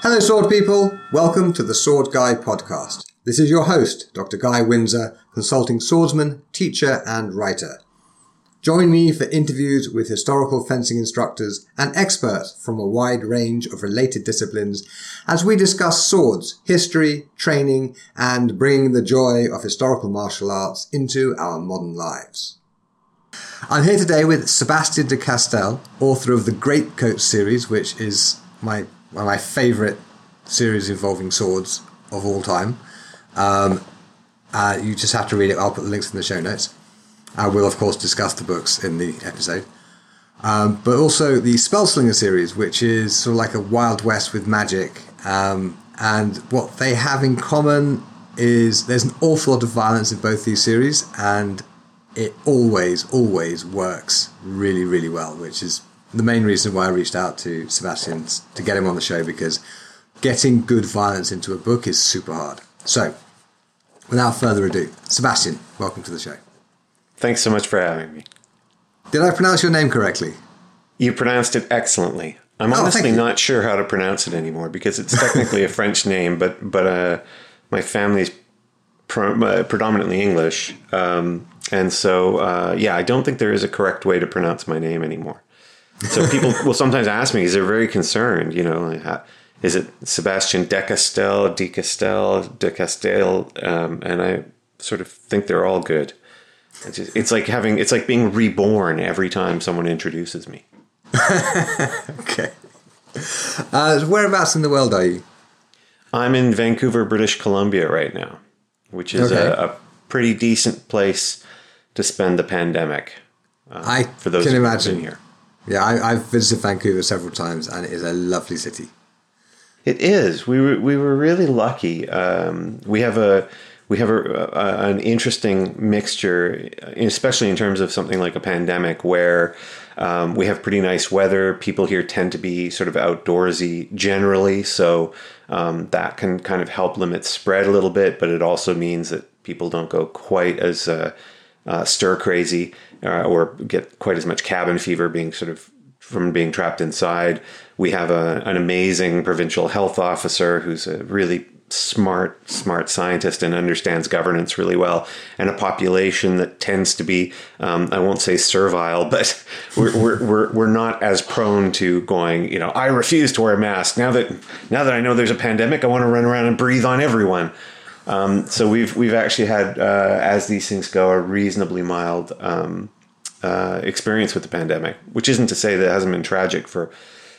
Hello, sword people. Welcome to the Sword Guy podcast. This is your host, Dr. Guy Windsor, consulting swordsman, teacher, and writer. Join me for interviews with historical fencing instructors and experts from a wide range of related disciplines as we discuss swords, history, training, and bringing the joy of historical martial arts into our modern lives. I'm here today with Sebastien de Castell, author of the Greatcoat series, which is my one of my favourite series involving swords of all time. Um, uh, you just have to read it. I'll put the links in the show notes. I will, of course, discuss the books in the episode. Um, but also the Spellslinger series, which is sort of like a Wild West with magic. Um, and what they have in common is there's an awful lot of violence in both these series, and it always, always works really, really well, which is the main reason why I reached out to Sebastien to get him on the show because getting good violence into a book is super hard. So, without further ado, Sebastien, welcome to the show. Thanks so much for having me. Did I pronounce your name correctly? You pronounced it excellently. I'm Oh, honestly not sure how to pronounce it anymore because it's technically a French name, but but uh, my family's pro- uh, predominantly English, um, and so uh, yeah, I don't think there is a correct way to pronounce my name anymore. So people will sometimes ask me because they're very concerned. You know, like, how- is it Sebastien de Castel, de Castel, de Castel? Um, and I sort of think they're all good. It's, just, it's like having it's like being reborn every time someone introduces me. Okay. Uh, whereabouts in the world are you? I'm in Vancouver, British Columbia right now, which is Okay. a, a pretty decent place to spend the pandemic. I For those can imagine. here, Yeah, I, I've visited Vancouver several times, and it is a lovely city. it is. We were we were really lucky. Um, we have a we have a, a, an interesting mixture, especially in terms of something like a pandemic, where um, we have pretty nice weather. People here tend to be sort of outdoorsy generally, so um, that can kind of help limit spread a little bit. But it also means that people don't go quite as uh, uh, stir crazy uh, or get quite as much cabin fever, being sort of from being trapped inside. We have a, an amazing provincial health officer who's a really smart, smart scientist and understands governance really well, and a population that tends to be, um, I won't say servile, but we're, we're, we're, we're not as prone to going, you know, I refuse to wear a mask. Now that, now that I know there's a pandemic, I want to run around and breathe on everyone. Um, so we've, we've actually had, uh, as these things go, a reasonably mild um, uh, experience with the pandemic, which isn't to say that it hasn't been tragic for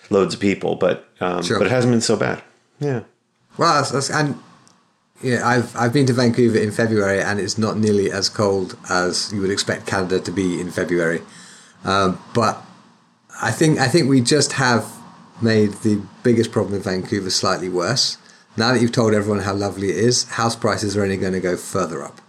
loads of people, but um, Sure. but it hasn't been so bad. Yeah. Well, that's, that's, and yeah, I've I've been to Vancouver in February, and it's not nearly as cold as you would expect Canada to be in February. Um, but I think I think we just have made the biggest problem in Vancouver slightly worse. Now that you've told everyone how lovely it is, house prices are only going to go further up.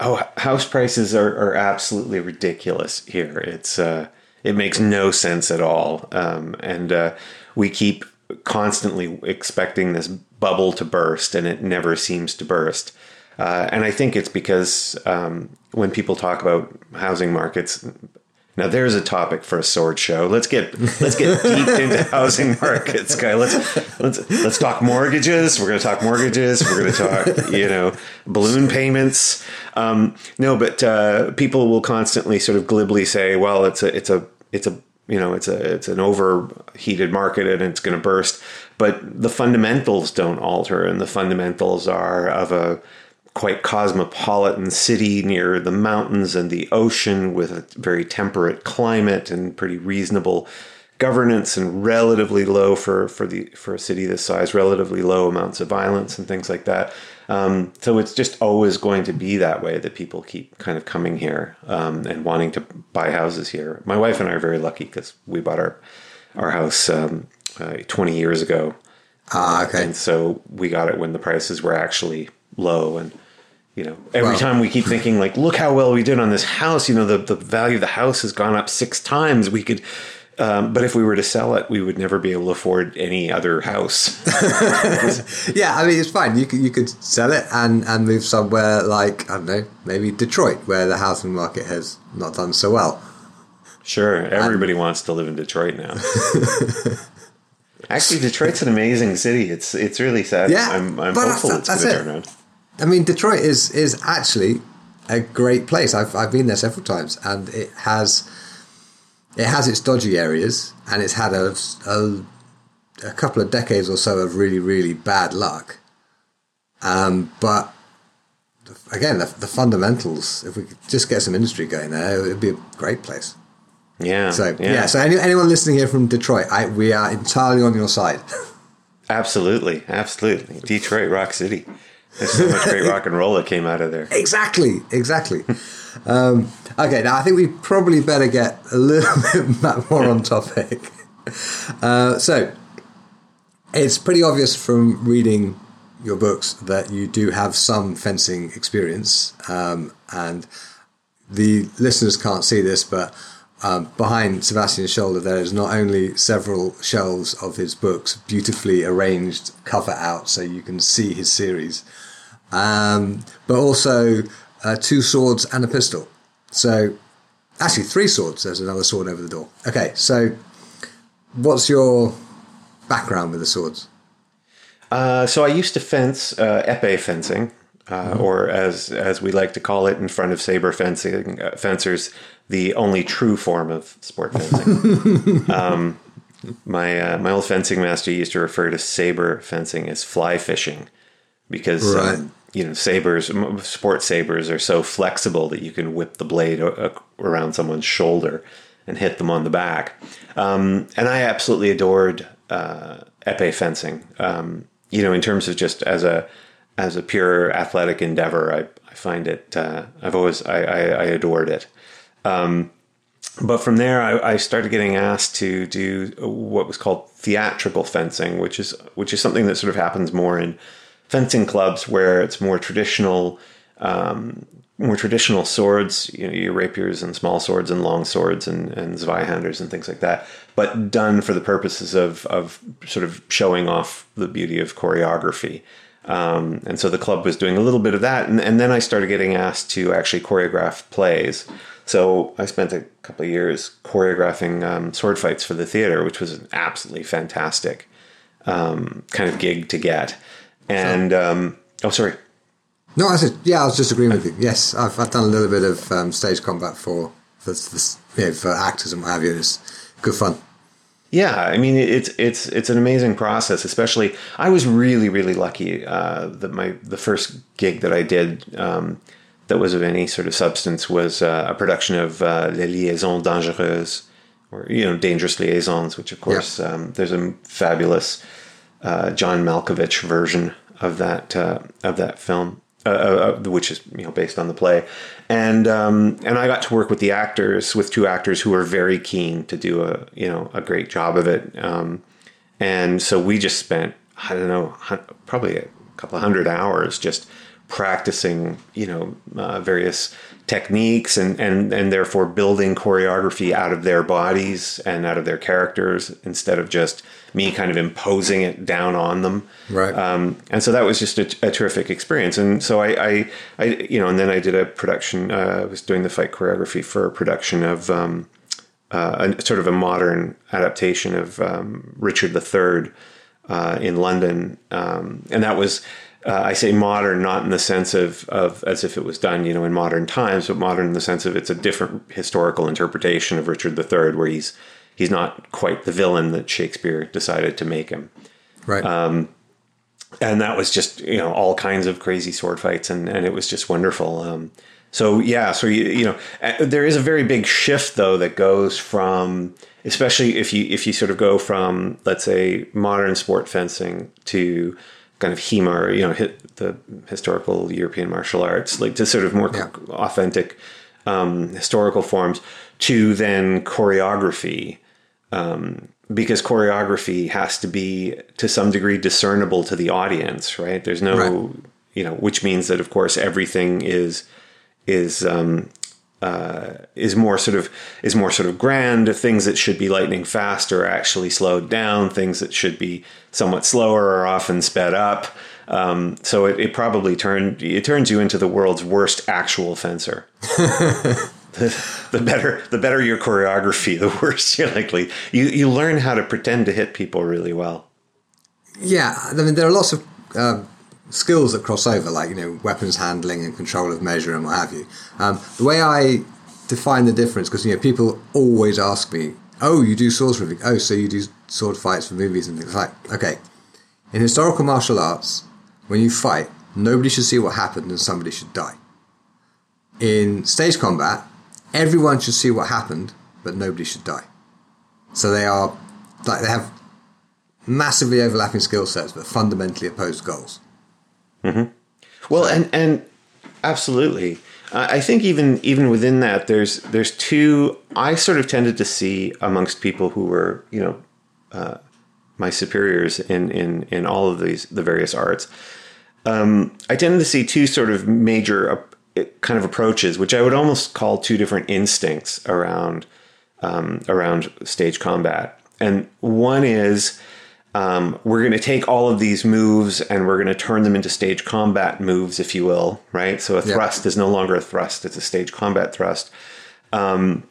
Oh, house prices are, are absolutely ridiculous here. It's uh, it makes no sense at all, um, and uh, we keep constantly expecting this bubble to burst, and it never seems to burst. Uh, and I think it's because um, when people talk about housing markets, now there's a topic for a sword show. Let's get let's get deep into housing markets, guy. Let's let's let's talk mortgages. We're going to talk mortgages. We're going to talk you know balloon payments. Um, no, but uh, people will constantly sort of glibly say, "Well, it's a it's a it's a you know it's a it's an overheated market and it's going to burst." But the fundamentals don't alter, and the fundamentals are of a quite cosmopolitan city near the mountains and the ocean with a very temperate climate and pretty reasonable governance and relatively low for, for the for a city this size, relatively low amounts of violence and things like that. Um, so it's just always going to be that way that people keep kind of coming here um, and wanting to buy houses here. My wife and I are very lucky because we bought our our house um, uh, 20 years ago Ah, okay. and so we got it when the prices were actually low and you know every Wow. time we keep thinking like look how well we did on this house you know the, the value of the house has gone up six times we could um, but if we were to sell it we would never be able to afford any other house Yeah, I mean it's fine. You could you could sell it and and move somewhere like I don't know, maybe Detroit, where the housing market has not done so well. sure everybody wants to live in detroit now Actually, Detroit's an amazing city. It's it's really sad. Yeah, I'm, I'm hopeful it's going to turn around. I mean, Detroit is is actually a great place. I've I've been there several times, and it has it has its dodgy areas, and it's had a a, a couple of decades or so of really really bad luck. Um, but again, the, the fundamentals. If we could just get some industry going there, it would be a great place. Yeah. So yeah, so any, anyone listening here from Detroit, I, we are entirely on your side. absolutely, absolutely. Detroit, Rock City. There's so much great rock and roll that came out of there. Exactly, exactly. um, okay, now I think we probably better get a little bit more on topic. Uh, so, it's pretty obvious from reading your books that you do have some fencing experience, um, and the listeners can't see this, but um, behind Sebastien's shoulder there is not only several shelves of his books, beautifully arranged cover out so you can see his series, um, but also uh, two swords and a pistol. So, actually, three swords. There's another sword over the door. Okay, so what's your background with the swords? Uh, so I used to fence uh, epee fencing, uh, or as as we like to call it in front of saber fencing uh, fencers, the only true form of sport fencing. um, my uh, my old fencing master used to refer to saber fencing as fly fishing, because Right. um, you know sabers, sport sabers, are so flexible that you can whip the blade o- around someone's shoulder and hit them on the back. Um, and I absolutely adored uh, epee fencing. Um, you know, in terms of just as a as a pure athletic endeavor, I, I find it. Uh, I've always I, I, I adored it. Um, but from there, I, I started getting asked to do what was called theatrical fencing, which is which is something that sort of happens more in fencing clubs where it's more traditional, um, more traditional swords, you know, your rapiers and small swords and long swords and, and Zweihanders and things like that, but done for the purposes of, of sort of showing off the beauty of choreography. Um, and so the club was doing a little bit of that. And, and then I started getting asked to actually choreograph plays. So I spent a couple of years choreographing um, sword fights for the theater, which was an absolutely fantastic um, kind of gig to get. And, um, oh, sorry. No, I said, yeah, I was just agreeing with you. Yes, I've, I've done a little bit of um, stage combat for for, for, you know, for actors and what have you. It's good fun. Yeah, I mean it's it's it's an amazing process. Especially, I was really really lucky uh, that my the first gig that I did um, that was of any sort of substance was uh, a production of uh, Les Liaisons Dangereuses, or you know Dangerous Liaisons, which of course um, there's a fabulous uh, John Malkovich version of that uh, of that film, uh, uh, uh, which is you know based on the play, and um, and I got to work with the actors with two actors who were very keen to do a you know a great job of it, um, and so we just spent I don't know probably a couple of hundred hours just practicing you know uh, various techniques and, and and therefore building choreography out of their bodies and out of their characters instead of just me kind of imposing it down on them Right. um, and so that was just a, a terrific experience and so I, I I you know and then I did a production uh, I was doing the fight choreography for a production of um, uh, a sort of a modern adaptation of um, Richard III uh, in London, um, and that was. Uh, I say modern, not in the sense of, of as if it was done, you know, in modern times, but modern in the sense of it's a different historical interpretation of Richard III, where he's he's not quite the villain that Shakespeare decided to make him Right. and that was just you know all kinds of crazy sword fights and and it was just wonderful um so yeah so you, you know uh, there is a very big shift though that goes from especially if you if you sort of go from let's say modern sport fencing to kind of HEMA or you know hit the historical European martial arts like to sort of more Yeah. authentic um, historical forms to then choreography because choreography has to be to some degree discernible to the audience right there's no Right. you know which means that of course everything is is um uh, is more sort of is more sort of grand. Things that should be lightning fast are actually slowed down. Things that should be somewhat slower are often sped up. Um, so it, it probably turned it turns you into the world's worst actual fencer. the, the better the better your choreography, the worse you're likely. You you learn how to pretend to hit people really well. Yeah, I mean there are lots of uh, skills that cross over, like you know weapons handling and control of measure and what have you. Um, the way I define the difference, because you know people always ask me, "Oh, you do swords for Oh, so you do sword fights for movies and things like?" Okay, in historical martial arts, when you fight, nobody should see what happened and somebody should die. In stage combat, everyone should see what happened, but nobody should die. So they are like they have massively overlapping skill sets, but fundamentally opposed goals. Mm-hmm. Well, and and absolutely, I think even even within that, there's there's two. I sort of tended to see amongst people who were you know uh, my superiors in in in all of these the various arts. Um, I tended to see two sort of major kind of approaches, which I would almost call two different instincts around um, around stage combat. And one is um, we're going to take all of these moves and we're going to turn them into stage combat moves, if you will, right? So a thrust is no longer a thrust; it's a stage combat thrust. Um,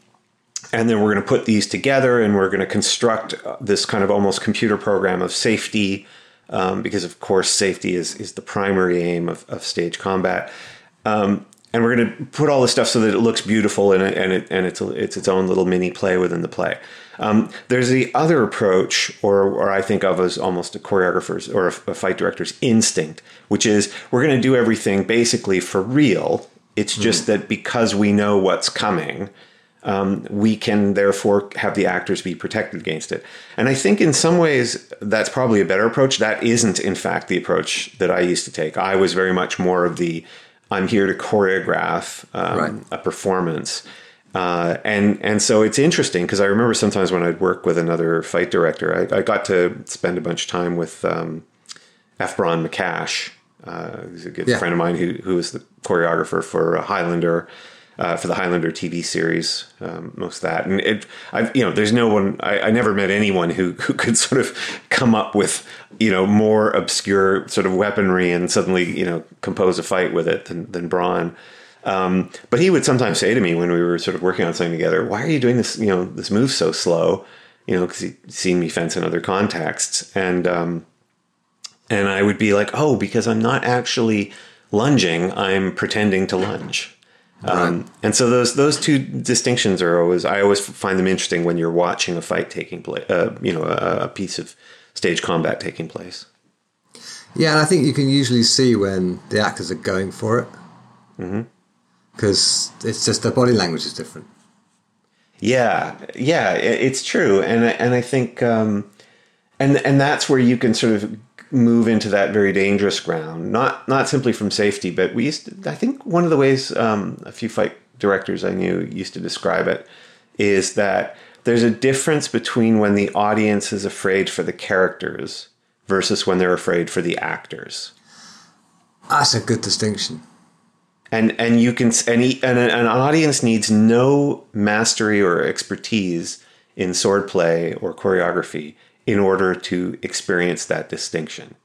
and then we're going to put these together and we're going to construct this kind of almost computer program of safety, um, because of course safety is is the primary aim of, of stage combat. Um, and we're going to put all this stuff so that it looks beautiful and it, and it, and it's it's its own little mini play within the play. Um, there's the other approach, or, or I think of as almost a choreographer's or a, a fight director's instinct, which is we're going to do everything basically for real. It's just mm. that because we know what's coming, um, we can therefore have the actors be protected against it. And I think in some ways that's probably a better approach. That isn't, in fact, the approach that I used to take. I was very much more of the I'm here to choreograph um, right. a performance. Uh, and and so it's interesting because I remember sometimes when I'd work with another fight director, I, I got to spend a bunch of time with um, F. Braun McAsh, uh, who's a good yeah. friend of mine who who was the choreographer for Highlander, uh, for the Highlander TV series, um, most of that. And it, I've, you know, there's no one, I, I, never met anyone who, who could sort of come up with, you know, more obscure sort of weaponry and suddenly, you know, compose a fight with it than, than Braun. Um, but he would sometimes say to me when we were sort of working on something together, why are you doing this, you know, this move so slow? You know, because he'd seen me fence in other contexts. And, um, and I would be like, oh, because I'm not actually lunging, I'm pretending to lunge. Um, right. And so those those two distinctions are always I always find them interesting when you're watching a fight taking place, uh, you know, a, a, piece of stage combat taking place. Yeah, and I think you can usually see when the actors are going for it because mm-hmm. it's just their body language is different. Yeah, yeah, it's true, and and I think, um, and and that's where you can sort of move into that very dangerous ground. Not not simply from safety, but we used. To, I think one of the ways um, a few fight directors I knew used to describe it is that there's a difference between when the audience is afraid for the characters versus when they're afraid for the actors. That's a good distinction. And and you can and, and an audience needs no mastery or expertise in swordplay or choreography in order to experience that distinction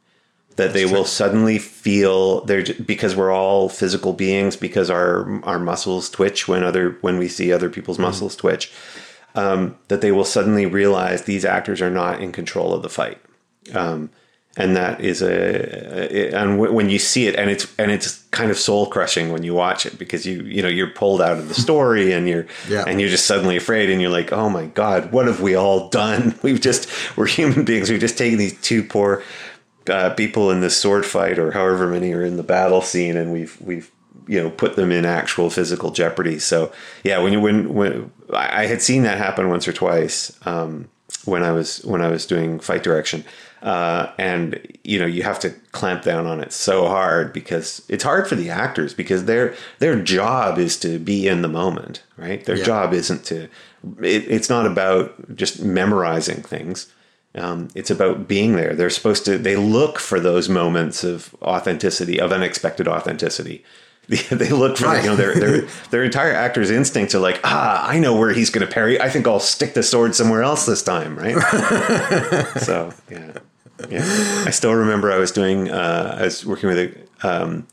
that they will suddenly feel they're because we're all physical beings because our our muscles twitch when other when we see other people's mm-hmm. muscles twitch um, that they will suddenly realize these actors are not in control of the fight. Um, and that is a, and when you see it and it's and it's kind of soul crushing when you watch it because you you know you're pulled out of the story and you're yeah. and you're just suddenly afraid and you're like oh my god what have we all done? We've just we're human beings. We've just taken these two poor uh, people in this sword fight or however many are in the battle scene and we've we've you know put them in actual physical jeopardy. So yeah when you when when I had seen that happen once or twice um, when I was when I was doing fight direction. Uh, and you know you have to clamp down on it so hard because it's hard for the actors because their their job is to be in the moment right? Their yeah. job isn't to it, it's not about just memorizing things. Um, it's about being there. They're supposed to they look for those moments of authenticity of unexpected authenticity they look for right. you know their their their entire actor's instincts are like ah I know where he's going to parry I think I'll stick the sword somewhere else this time right so yeah yeah I still remember I was doing uh, I was working with a um,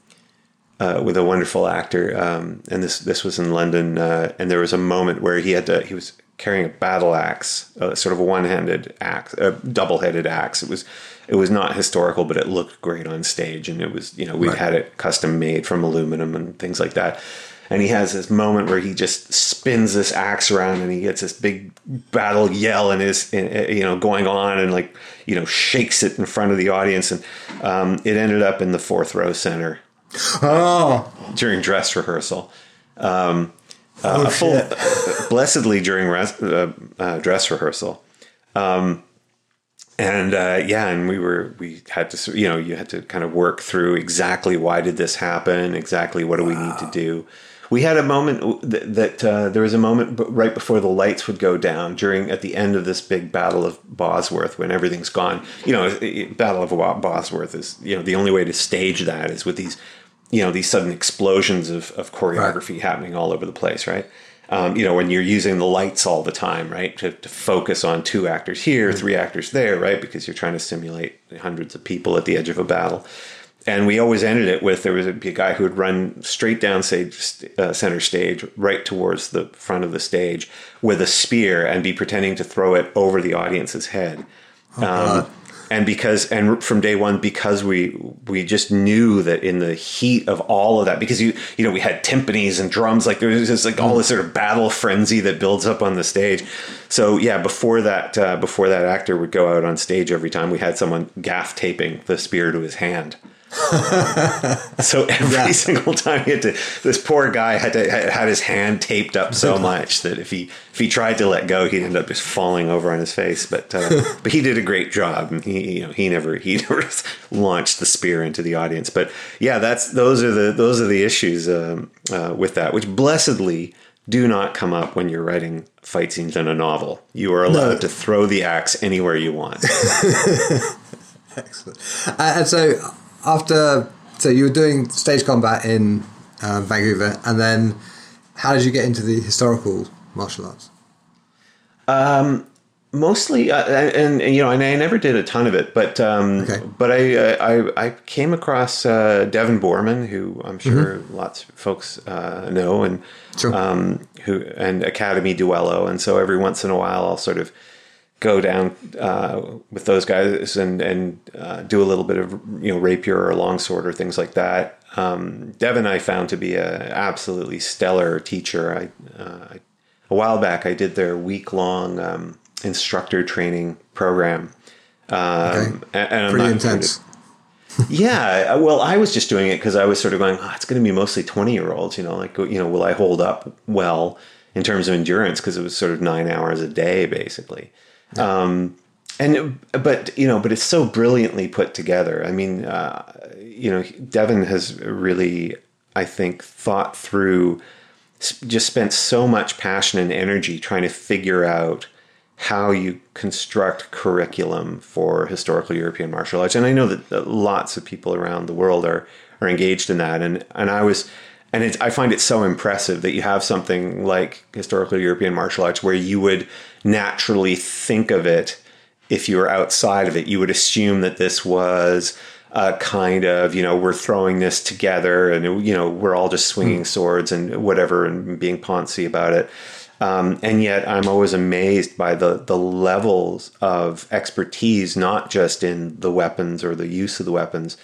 uh, with a wonderful actor, um, and this this was in London, uh, and there was a moment where he had to he was carrying a battle axe, sort of a one-handed axe, a double-headed axe. It was it was not historical, but it looked great on stage, and it was you know we'd Right. had it custom made from aluminum and things like that. And he has this moment where he just spins this axe around, and he gets this big battle yell, and is you know going on, and like you know shakes it in front of the audience, and um, it ended up in the fourth row center Oh, during dress rehearsal. Um, Oh, uh, a full, blessedly during res- uh, uh, dress rehearsal. Um, and uh, yeah, and we were we had to you know you had to kind of work through exactly why did this happen, exactly what do we need to do. We had a moment that, that uh, there was a moment right before the lights would go down during at the end of this big battle of Bosworth when everything's gone. You know, Battle of Bosworth is you know the only way to stage that is with these you know these sudden explosions of, of choreography happening all over the place, right? Um, you know, when you're using the lights all the time, right, to, to focus on two actors here, three actors there, right, because you're trying to simulate hundreds of people at the edge of a battle. And we always ended it with there was a, a guy who would run straight down stage, uh, center stage, right towards the front of the stage with a spear and be pretending to throw it over the audience's head. Um, and because and from day one because we we just knew that in the heat of all of that because you you know we had timpanis and drums like there was just like all this sort of battle frenzy that builds up on the stage. So yeah before that uh, before that actor would go out on stage every time we had someone gaff taping the spear to his hand so every Yeah. single time he had to this poor guy had to had his hand taped up so much that if he if he tried to let go he'd end up just falling over on his face but uh, but he did a great job and he you know he never he never launched the spear into the audience but yeah that's those are the those are the issues um, uh, with that which blessedly do not come up when you're writing fight scenes in a novel you are allowed No. to throw the axe anywhere you want excellent. Uh, and so after, so you were doing stage combat in um, Vancouver, and then how did you get into the historical martial arts? mostly uh, and, and you know and I never did a ton of it but um Okay. but I, uh, I I came across uh, Devon Boorman who I'm sure lots of folks uh, know and Sure. um who and Academie Duello and so every once in a while I'll sort of go down uh, with those guys and and uh, do a little bit of you know rapier or longsword or things like that. Um, Devon I found to be a absolutely stellar teacher. I, uh, I a while back I did their week long um, instructor training program. Um, Okay. and, and I'm Pretty intense. to- yeah, well, I was just doing it because I was sort of going, oh, it's going to be mostly 20 year olds, you know, like, you know, will I hold up well in terms of endurance? Because it was sort of nine hours a day, basically. Um, and, but, you know, but it's so brilliantly put together. I mean, uh, you know, Devon has really, I think, thought through, just spent so much passion and energy trying to figure out how you construct curriculum for historical European martial arts. And I know that lots of people around the world are are engaged in that. And and I was and it's, I find it so impressive that you have something like historical European martial arts where you would naturally think of it if you were outside of it. You would assume that this was a kind of you know we're throwing this together and you know we're all just swinging swords and whatever and being poncy about it. Um, and yet, I'm always amazed by the the levels of expertise, not just in the weapons or the use of the weapons,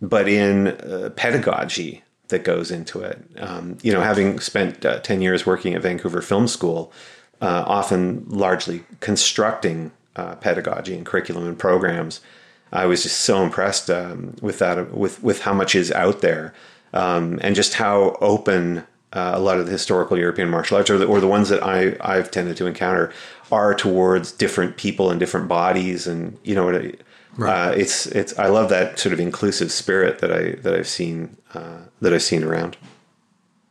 but in uh, pedagogy that goes into it. Um, you know, having spent uh, ten years working at Vancouver Film School, uh, often largely constructing uh, pedagogy and curriculum and programs, I was just so impressed um, with that, with with how much is out there, um, and just how open uh, a lot of the historical European martial arts, or the, or the ones that I I've tended to encounter, are towards different people and different bodies, and you know what. I, uh, it's it's I love that sort of inclusive spirit that I that I've seen uh, that I've seen around.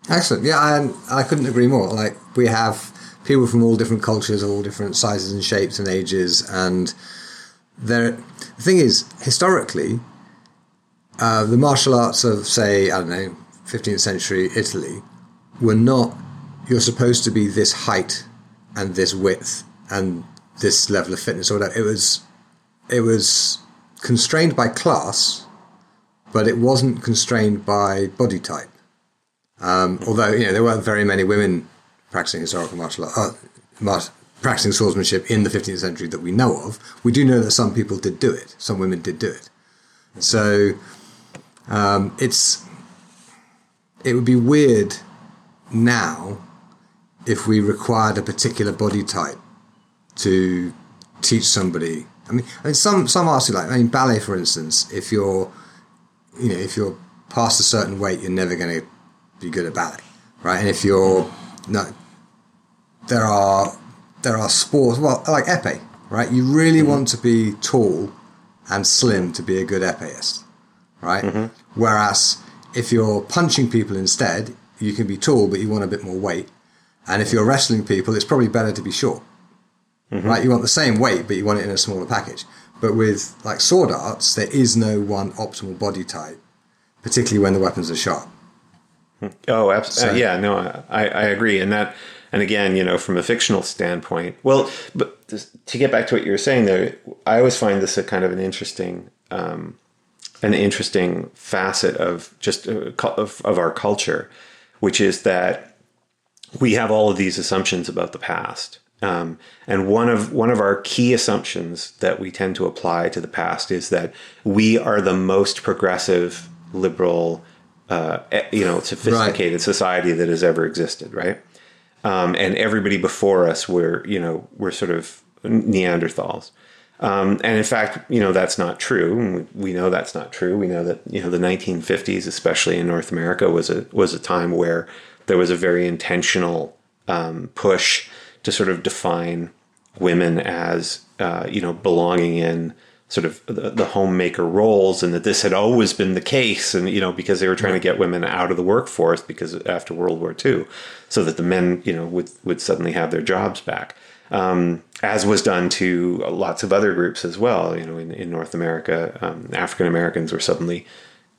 Excellent. Yeah, and I couldn't agree more. Like we have people from all different cultures, all different sizes and shapes and ages, and there. The thing is, historically, uh, the martial arts of, say, I don't know, 15th century Italy, were not. You're supposed to be this height and this width and this level of fitness or whatever. It was, it was constrained by class, but it wasn't constrained by body type. Um, although you know there weren't very many women practicing historical martial art, uh, practicing swordsmanship in the 15th century that we know of. We do know that some people did do it. Some women did do it. So um, it's it would be weird now if we required a particular body type to teach somebody. I mean, I mean some some arts like I mean ballet, for instance. If you're you know if you're past a certain weight, you're never going to be good at ballet, right? And if you're no, there are there are sports well like epee, right? You really mm-hmm. want to be tall and slim to be a good epéist, right? Mm-hmm. Whereas if you're punching people instead, you can be tall, but you want a bit more weight. And if you're wrestling people, it's probably better to be short, mm-hmm. right? You want the same weight, but you want it in a smaller package. But with like sword arts, there is no one optimal body type, particularly when the weapons are sharp. Oh, absolutely. So, uh, yeah, no, I, I agree. And that, and again, you know, from a fictional standpoint, well, but to get back to what you were saying there, I always find this a kind of an interesting, um, an interesting facet of just uh, of, of our culture, which is that we have all of these assumptions about the past. Um, and one of one of our key assumptions that we tend to apply to the past is that we are the most progressive, liberal, uh, you know, sophisticated right. society that has ever existed, right? Um, and everybody before us were, you know, were sort of Neanderthals. Um, and in fact, you know, that's not true. We know that's not true. We know that, you know, the 1950s, especially in North America, was a, was a time where there was a very intentional um, push to sort of define women as, uh, you know, belonging in sort of the, the, homemaker roles and that this had always been the case and you know because they were trying to get women out of the workforce because after world war ii so that the men you know would would suddenly have their jobs back um, as was done to lots of other groups as well. You know in, in north america um, african americans were suddenly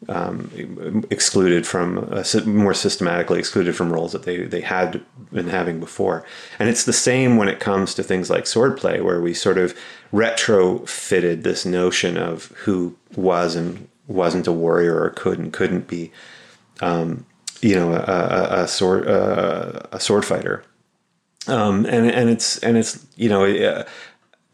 um, excluded from uh, more systematically excluded from roles that they they had been having before. And it's the same when it comes to things like swordplay, where we sort of retrofitted this notion of who was and wasn't a warrior or could and couldn't be, um, you know, a, a, a sword uh, a sword fighter. Um, and and it's and it's you know. Uh,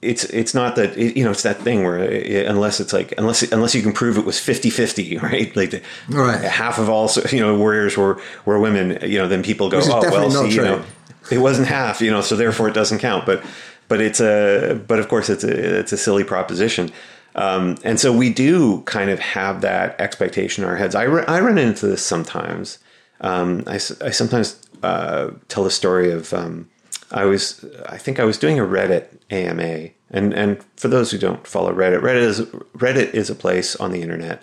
it's it's not that it, you know it's that thing where it, unless it's like unless unless you can prove it was 50-50 right? Like the, right. half of all you know warriors were were women you know then people go oh well see you know it wasn't half you know so therefore it doesn't count. But but it's a but of course it's a it's a silly proposition. Um, and so we do kind of have that expectation in our heads. I, re- I run into this sometimes. Um, I, I sometimes uh, tell the story of um, I was I think I was doing a Reddit AMA, and and for those who don't follow Reddit, Reddit is Reddit is a place on the internet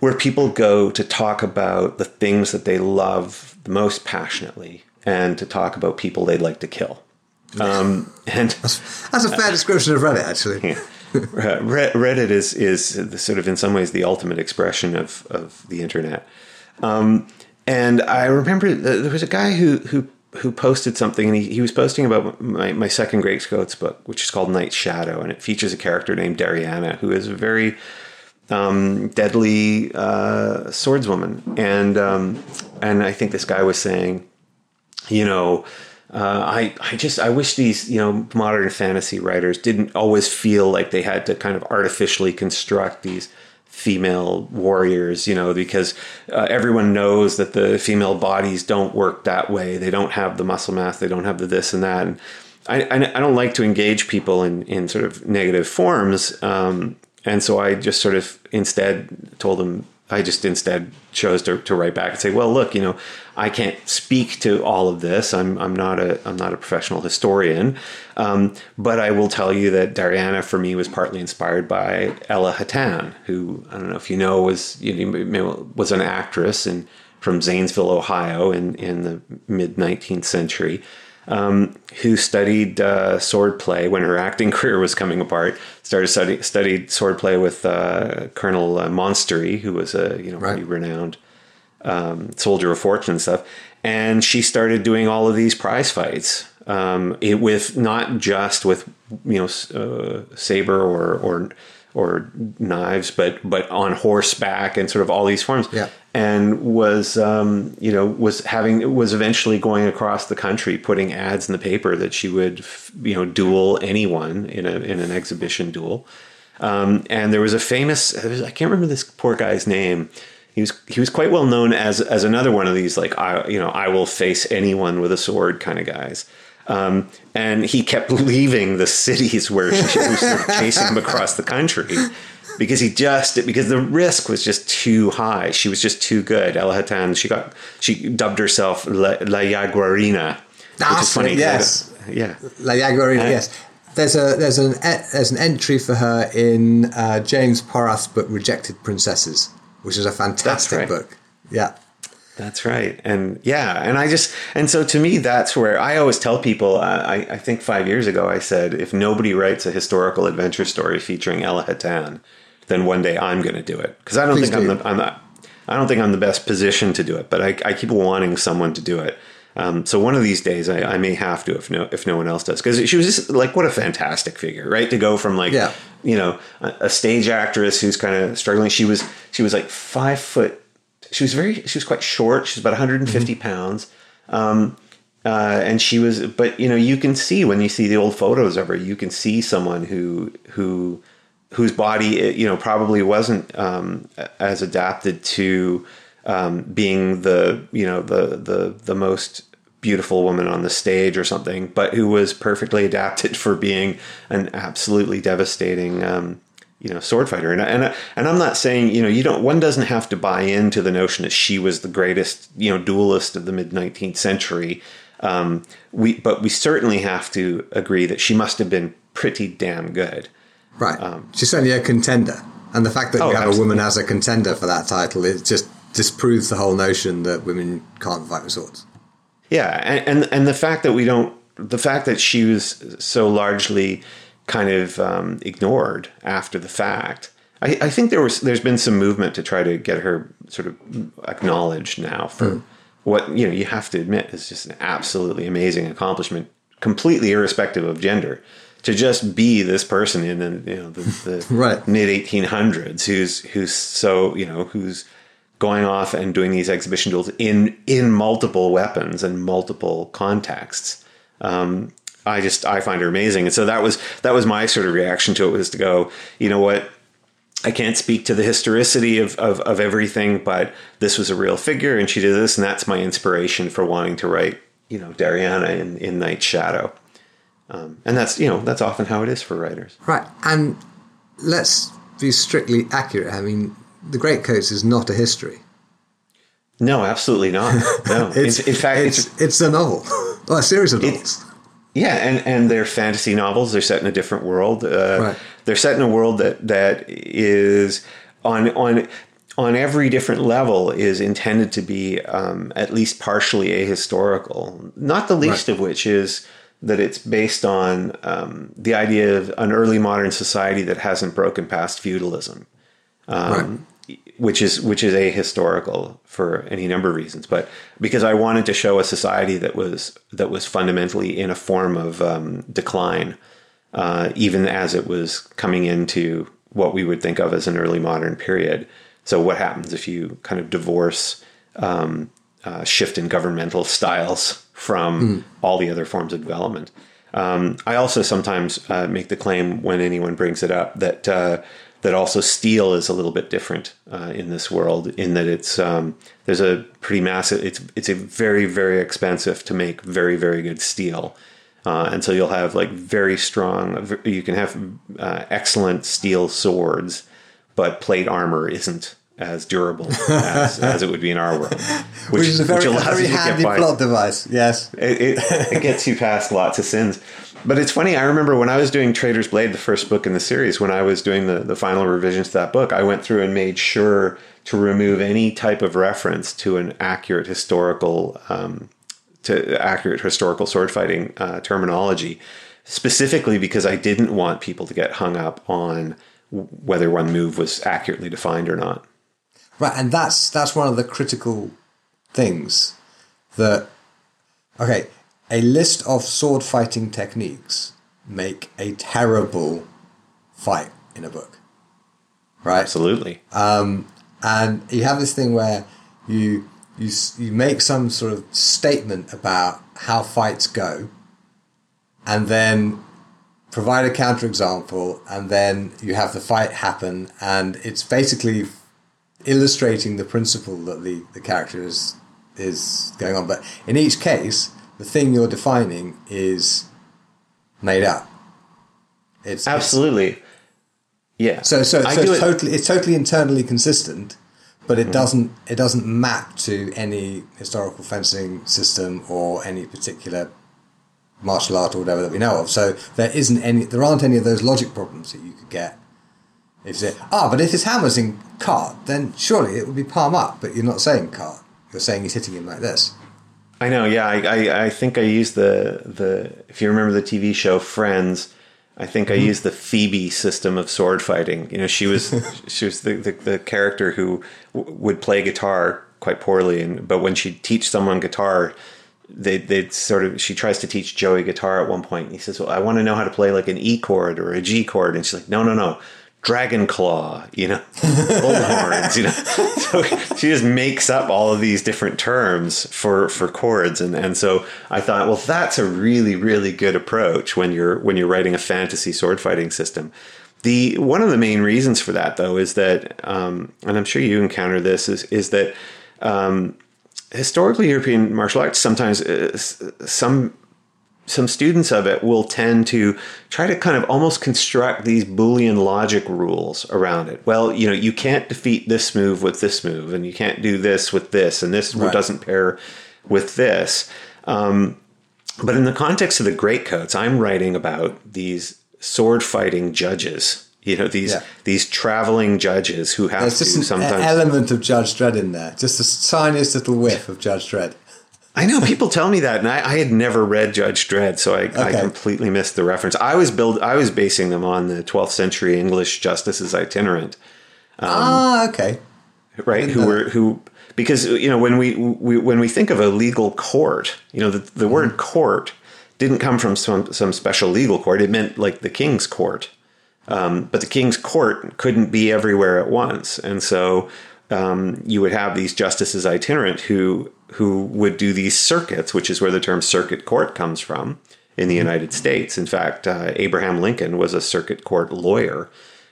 where people go to talk about the things that they love the most passionately, and to talk about people they'd like to kill. Um, and that's, that's, a fair description of Reddit, actually. Yeah. Reddit is is the, sort of in some ways the ultimate expression of of the internet. Um, and I remember there was a guy who who who posted something and he, he was posting about my, my second Greatcoats book, which is called Knight's Shadow, and it features a character named Dariana, who is a very um, deadly uh, swordswoman. And um, and I think this guy was saying, you know, uh, I I just I wish these you know modern fantasy writers didn't always feel like they had to kind of artificially construct these female warriors, you know, because uh, everyone knows that the female bodies don't work that way. They don't have the muscle mass, they don't have the this and that. And I, I, don't like to engage people in, in sort of negative forms. Um, and so I just sort of instead told them I just instead chose to, to write back and say, well, look, you know, I can't speak to all of this. I'm, I'm not a I'm not a professional historian, um, but I will tell you that Dariana for me was partly inspired by Ella Hattan, who I don't know if you know was you know was an actress in from Zanesville, Ohio, in in the mid 19th century um, who studied uh, swordplay when her acting career was coming apart. Started study, studied swordplay with uh, Colonel uh, Monstery, who was a you know right. pretty renowned um, soldier of fortune and stuff. And she started doing all of these prize fights. Um, it with not just with you know uh, saber or or or knives, but but on horseback and sort of all these forms. Yeah. And was um, you know was having was eventually going across the country putting ads in the paper that she would you know duel anyone in a in an exhibition duel. Um, and there was a famous I can't remember this poor guy's name. He was he was quite well known as as another one of these like I you know I will face anyone with a sword kind of guys. Um, and he kept leaving the cities where she was sort of chasing him across the country because he just because the risk was just too high. She was just too good. El Hattan, she got she dubbed herself La, La Jaguarina, which is funny. Yes, yeah, La Jaguarina. Uh, yes, there's a there's an there's an entry for her in uh, Jason Porath's book Rejected Princesses, which is a fantastic right. book. Yeah. That's right. And yeah, and I just, and so to me, that's where I always tell people, uh, I, I think five years ago, I said, if nobody writes a historical adventure story featuring Ella Hattan, then one day I'm going to do it. Cause I don't Please think do. I'm the, I'm not, I don't think I'm the best position to do it, but I, I keep wanting someone to do it. Um, so one of these days I, I, may have to if no if no one else does because she was just like what a fantastic figure right to go from like yeah. you know a, a stage actress who's kind of struggling she was she was like five foot she was very she was quite short. She was about 150 mm-hmm. pounds. Um, uh, and she was, but you know, you can see when you see the old photos of her, you can see someone who who whose body, you know, probably wasn't um, as adapted to um, being the you know the the the most beautiful woman on the stage or something, but who was perfectly adapted for being an absolutely devastating um, you know sword fighter. And and and I'm not saying you know you don't one doesn't have to buy into the notion that she was the greatest you know duelist of the mid 19th century. Um, we but we certainly have to agree that she must have been pretty damn good. Right. Um, she's certainly a contender. And the fact that oh, you have absolutely. a woman as a contender for that title it just disproves the whole notion that women can't fight with swords yeah and and, and the fact that we don't the fact that she was so largely kind of um, ignored after the fact. I, I, think there was there's been some movement to try to get her sort of acknowledged now for mm. what you know you have to admit is just an absolutely amazing accomplishment, completely irrespective of gender. To just be this person in the you know the, the right. mid 1800s who's who's so you know who's going off and doing these exhibition duels in in multiple weapons and multiple contexts. Um, I just I find her amazing, and so that was that was my sort of reaction to it was to go, you know what, I can't speak to the historicity of, of, of everything, but this was a real figure, and she did this, and that's my inspiration for wanting to write, you know, Dariana in, in Knight's Shadow, um, and that's you know that's often how it is for writers, right? And let's be strictly accurate. I mean, the Greatcoats is not a history. No, absolutely not. No, it's, in, in, fact, it's, it's, it's a novel, well, a series of novels. Yeah, and, and they're fantasy novels. They're set in a different world. Uh, right. They're set in a world that that is on on on every different level is intended to be um, at least partially ahistorical. Not the least right. of which is that it's based on um, the idea of an early modern society that hasn't broken past feudalism. Um, right which is which is ahistorical for any number of reasons, but because I wanted to show a society that was that was fundamentally in a form of um, decline, uh, even as it was coming into what we would think of as an early modern period. So, what happens if you kind of divorce um, uh, shift in governmental styles from mm. all the other forms of development? Um, I also sometimes uh, make the claim when anyone brings it up that uh, that also steel is a little bit different uh, in this world in that it's um, there's a pretty massive it's it's a very very expensive to make very very good steel. Uh, and so you'll have like very strong you can have uh, excellent steel swords but plate armor isn't as durable as, as, it would be in our world which, which is a very, a very handy plot device yes. It, it, it gets you past lots of sins but it's funny. I remember when I was doing Traitor's Blade, the first book in the series, when I was doing the, the final revisions to that book, I went through and made sure to remove any type of reference to an accurate historical, um, to accurate historical sword fighting uh, terminology, specifically because I didn't want people to get hung up on whether one move was accurately defined or not. Right, and that's that's one of the critical things that. Okay, a list of sword fighting techniques make a terrible fight in a book. right? Absolutely. Um, and you have this thing where you you you make some sort of statement about how fights go, and then provide a counterexample, and then you have the fight happen, and it's basically illustrating the principle that the, the character is is going on. But in each case, the thing you're defining is made up. It's it's- Absolutely. Yeah. so so, so it's it- totally it's totally internally consistent, but Mm-hmm. it doesn't it doesn't map to any historical fencing system or any particular martial art or whatever that we know of. So there isn't any there aren't any of those logic problems that you could get. If it ah, but if his hammer's in quarte, then surely it would be palm up. But you're not saying quarte. You're saying he's hitting him like this. I know. Yeah, I, I, I think I used the the. If you remember the TV show Friends, I think Mm-hmm. I used the Phoebe system of sword fighting. You know, she was she was the, the, the character who w- would play guitar quite poorly, and but when she'd teach someone guitar, they they'd sort of she tries to teach Joey guitar at one point. And he says, "Well, I want to know how to play like an E chord or a G chord," and she's like, "No, no, no." Dragon claw, you know, bullhorns, you know. So she just makes up all of these different terms for for chords, and and so I thought, well, that's a really really good approach when you're when you're writing a fantasy sword fighting system. The one of the main reasons for that, though, is that, um, and I'm sure you encounter this, is is that um, historically European martial arts sometimes uh, some some students of it will tend to try to kind of almost construct these boolean logic rules around it well you know you can't defeat this move with this move and you can't do this with this and this Right. doesn't pair with this um, but in the context of the greatcoats i'm writing about these sword fighting judges you know these Yeah. these traveling judges who have There's to just an sometimes element of Judge Dredd in there, just the tiniest little whiff of Judge Dredd. I know people tell me that, and I, I had never read Judge Dredd, so I, I completely missed the reference. I was build, I was basing them on the 12th century English justices itinerant, ah, okay. right? Who know were who because you know when we, we when we think of a legal court, you know the, the Mm-hmm. word court didn't come from some some special legal court. It meant like the king's court. Um, but the king's court couldn't be everywhere at once, and so um, you would have these justices itinerant who who would do these circuits, which is where the term circuit court comes from in the United States. In fact, uh, Abraham Lincoln was a circuit court lawyer,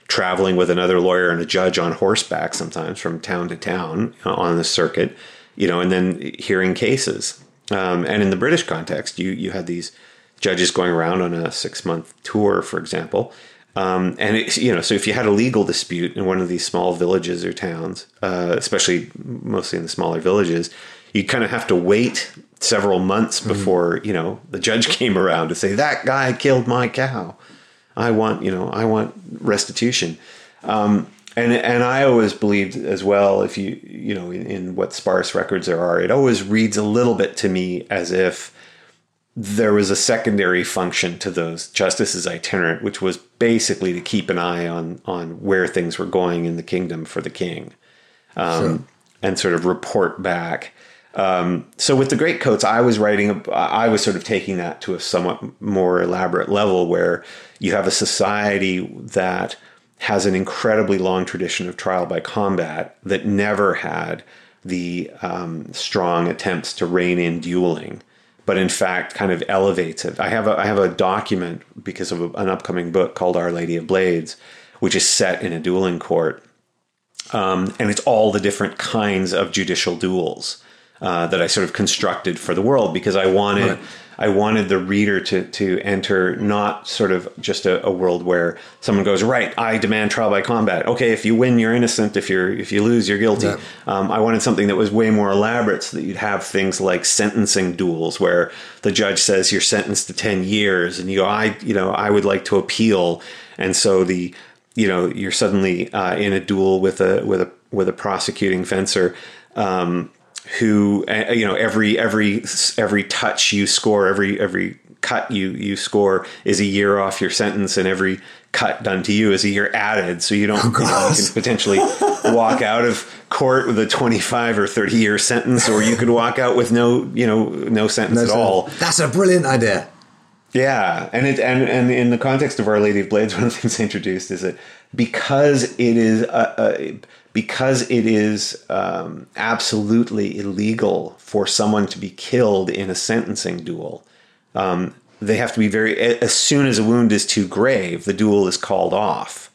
traveling with another lawyer and a judge on horseback, sometimes from town to town uh, on the circuit, you know, and then hearing cases. Um, and in the British context, you you had these judges going around on a six month tour, for example. Um, and it, you know, so if you had a legal dispute in one of these small villages or towns, uh, especially mostly in the smaller villages, you'd kind of have to wait several months before you know the judge came around to say that guy killed my cow. I want you know I want restitution. Um, and and I always believed as well if you you know in, in what sparse records there are, it always reads a little bit to me as if there was a secondary function to those justices itinerant, which was basically to keep an eye on on where things were going in the kingdom for the king, um, Sure. and sort of report back. Um, so with the great coats, I was writing. I was sort of taking that to a somewhat more elaborate level, where you have a society that has an incredibly long tradition of trial by combat that never had the um, strong attempts to rein in dueling but in fact kind of elevates it. I have a I have a document because of an upcoming book called Our Lady of Blades, which is set in a dueling court, um, and it's all the different kinds of judicial duels uh, that I sort of constructed for the world because I wanted. Right. I wanted the reader to to enter not sort of just a, a world where someone goes right. I demand trial by combat. Okay, if you win, you're innocent. If you're if you lose, you're guilty. Yeah. Um, I wanted something that was way more elaborate, so that you'd have things like sentencing duels, where the judge says you're sentenced to ten years, and you go, I you know I would like to appeal, and so the you know you're suddenly uh, in a duel with a with a with a prosecuting fencer. Um, who uh, you know every every every touch you score every every cut you you score is a year off your sentence and every cut done to you is a year added. So you don't you, know, you can potentially walk out of court with a 25 or 30 year sentence or you could walk out with no you know no sentence No, at all. That's a brilliant idea. Yeah, and it and and in the context of Our Lady of Blades, one of the things introduced is that because it is a, uh, because it is um, absolutely illegal for someone to be killed in a sentencing duel. Um, they have to be very as soon as a wound is too grave, the duel is called off.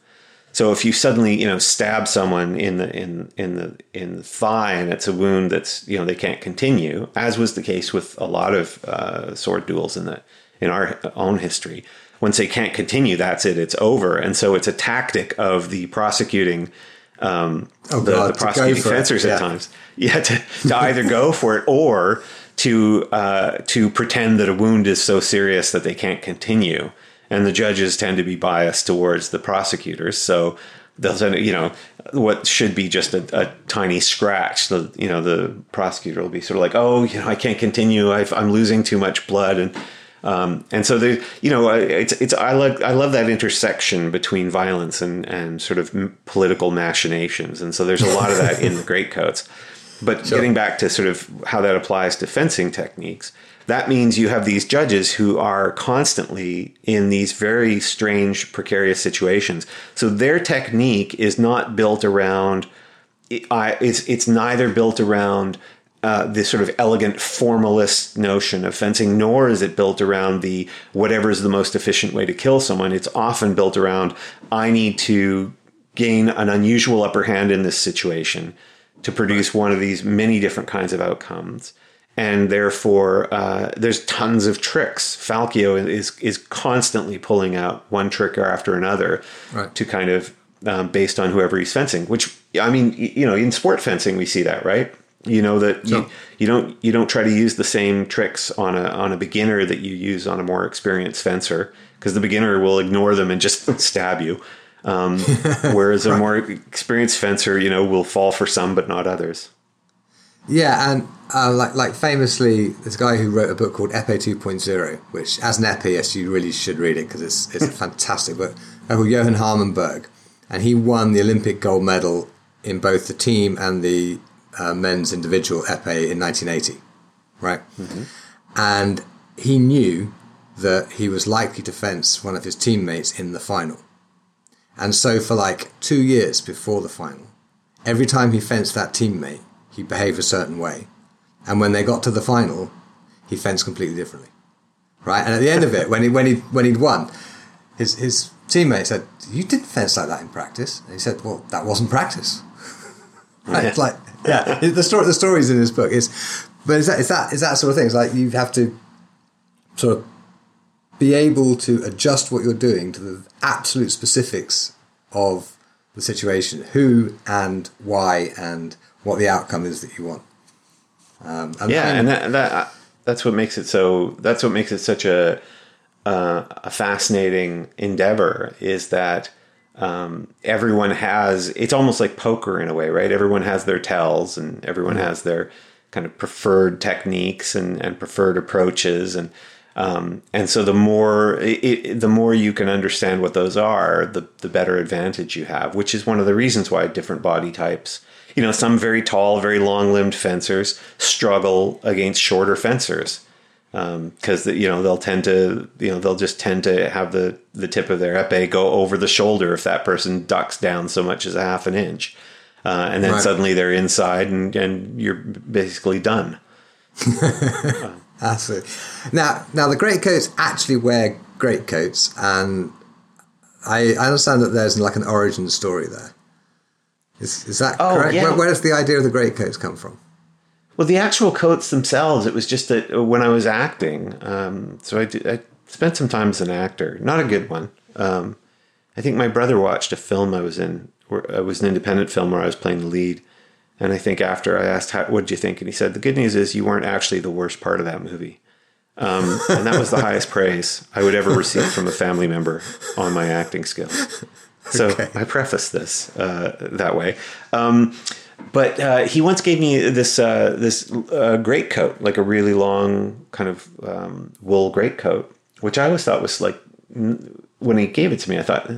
So if you suddenly you know stab someone in the in in the in the thigh and it's a wound that's you know they can't continue, as was the case with a lot of uh, sword duels in the in our own history. Once they can't continue, that's it; it's over. And so it's a tactic of the prosecuting um, oh, the, God, the prosecuting fencers yeah. at times, yeah, to, to either go for it or to uh, to pretend that a wound is so serious that they can't continue. And the judges tend to be biased towards the prosecutors, so they'll send you know what should be just a, a, tiny scratch. The you know the prosecutor will be sort of like, oh, you know, I can't continue. i am losing too much blood, and um, and so the you know it's it's I like I love that intersection between violence and and sort of political machinations, and so there's a lot of that in the great greatcoats. But sure. getting back to sort of how that applies to fencing techniques, that means you have these judges who are constantly in these very strange, precarious situations. So their technique is not built around. It's it's neither built around uh, this sort of elegant formalist notion of fencing, nor is it built around the whatever is the most efficient way to kill someone. It's often built around I need to gain an unusual upper hand in this situation to produce one of these many different kinds of outcomes. And therefore, uh, there's tons of tricks. Falcio is is constantly pulling out one trick after another right. to kind of um, based on whoever he's fencing. Which I mean, you know, in sport fencing we see that, right? You know that so, you, you don't you don't try to use the same tricks on a on a beginner that you use on a more experienced fencer because the beginner will ignore them and just stab you. Um, whereas a more experienced fencer, you know, will fall for some but not others. Yeah, and uh, like like famously, this guy who wrote a book called Epee 2.0, which as an epee, yes, you really should read it because it's it's a fantastic book. Called Johan Harmenberg, and he won the Olympic gold medal in both the team and the uh, men's individual epee in 1980, right? Mm-hmm. And he knew that he was likely to fence one of his teammates in the final. And so, for like two years before the final, every time he fenced that teammate, he behaved a certain way. And when they got to the final, he fenced completely differently. Right? And at the end of it, when, he, when, he, when he'd won, his, his teammate said, You didn't fence like that in practice. And he said, Well, that wasn't practice. right? It's like, yeah, the story, the stories in this book is, but it's that, it's that, it's that sort of thing. It's like you have to sort of be able to adjust what you're doing to the absolute specifics of the situation, who and why, and what the outcome is that you want. Um, and yeah, and that, that that's what makes it so. That's what makes it such a uh, a fascinating endeavor. Is that um, everyone has it's almost like poker in a way right? Everyone has their tells and everyone mm-hmm. has their kind of preferred techniques and, and preferred approaches. And um, and so the more it, the more you can understand what those are the the better advantage you have which is one of the reasons why different body types you know some very tall very long limbed fencers struggle against shorter fencers because um, you know they'll tend to you know they'll just tend to have the the tip of their epee go over the shoulder if that person ducks down so much as a half an inch, uh, and then right. suddenly they're inside and and you're basically done. Absolutely. Now, now the greatcoats actually wear greatcoats, and I, I understand that there's like an origin story there. Is is that oh, correct? Yeah. Where, where does the idea of the greatcoats come from? Well, the actual coats themselves, it was just that uh, when I was acting, um, so I, did, I, spent some time as an actor, not a good one. Um, I think my brother watched a film I was in, where it was an independent film where I was playing the lead. And I think after I asked, what did you think? And he said, the good news is you weren't actually the worst part of that movie. Um, and that was the highest praise I would ever receive from a family member on my acting skills. So okay. I preface this uh, that way. Um, but uh, he once gave me this uh, this uh, great coat, like a really long kind of um, wool great coat, which I always thought was like when he gave it to me, I thought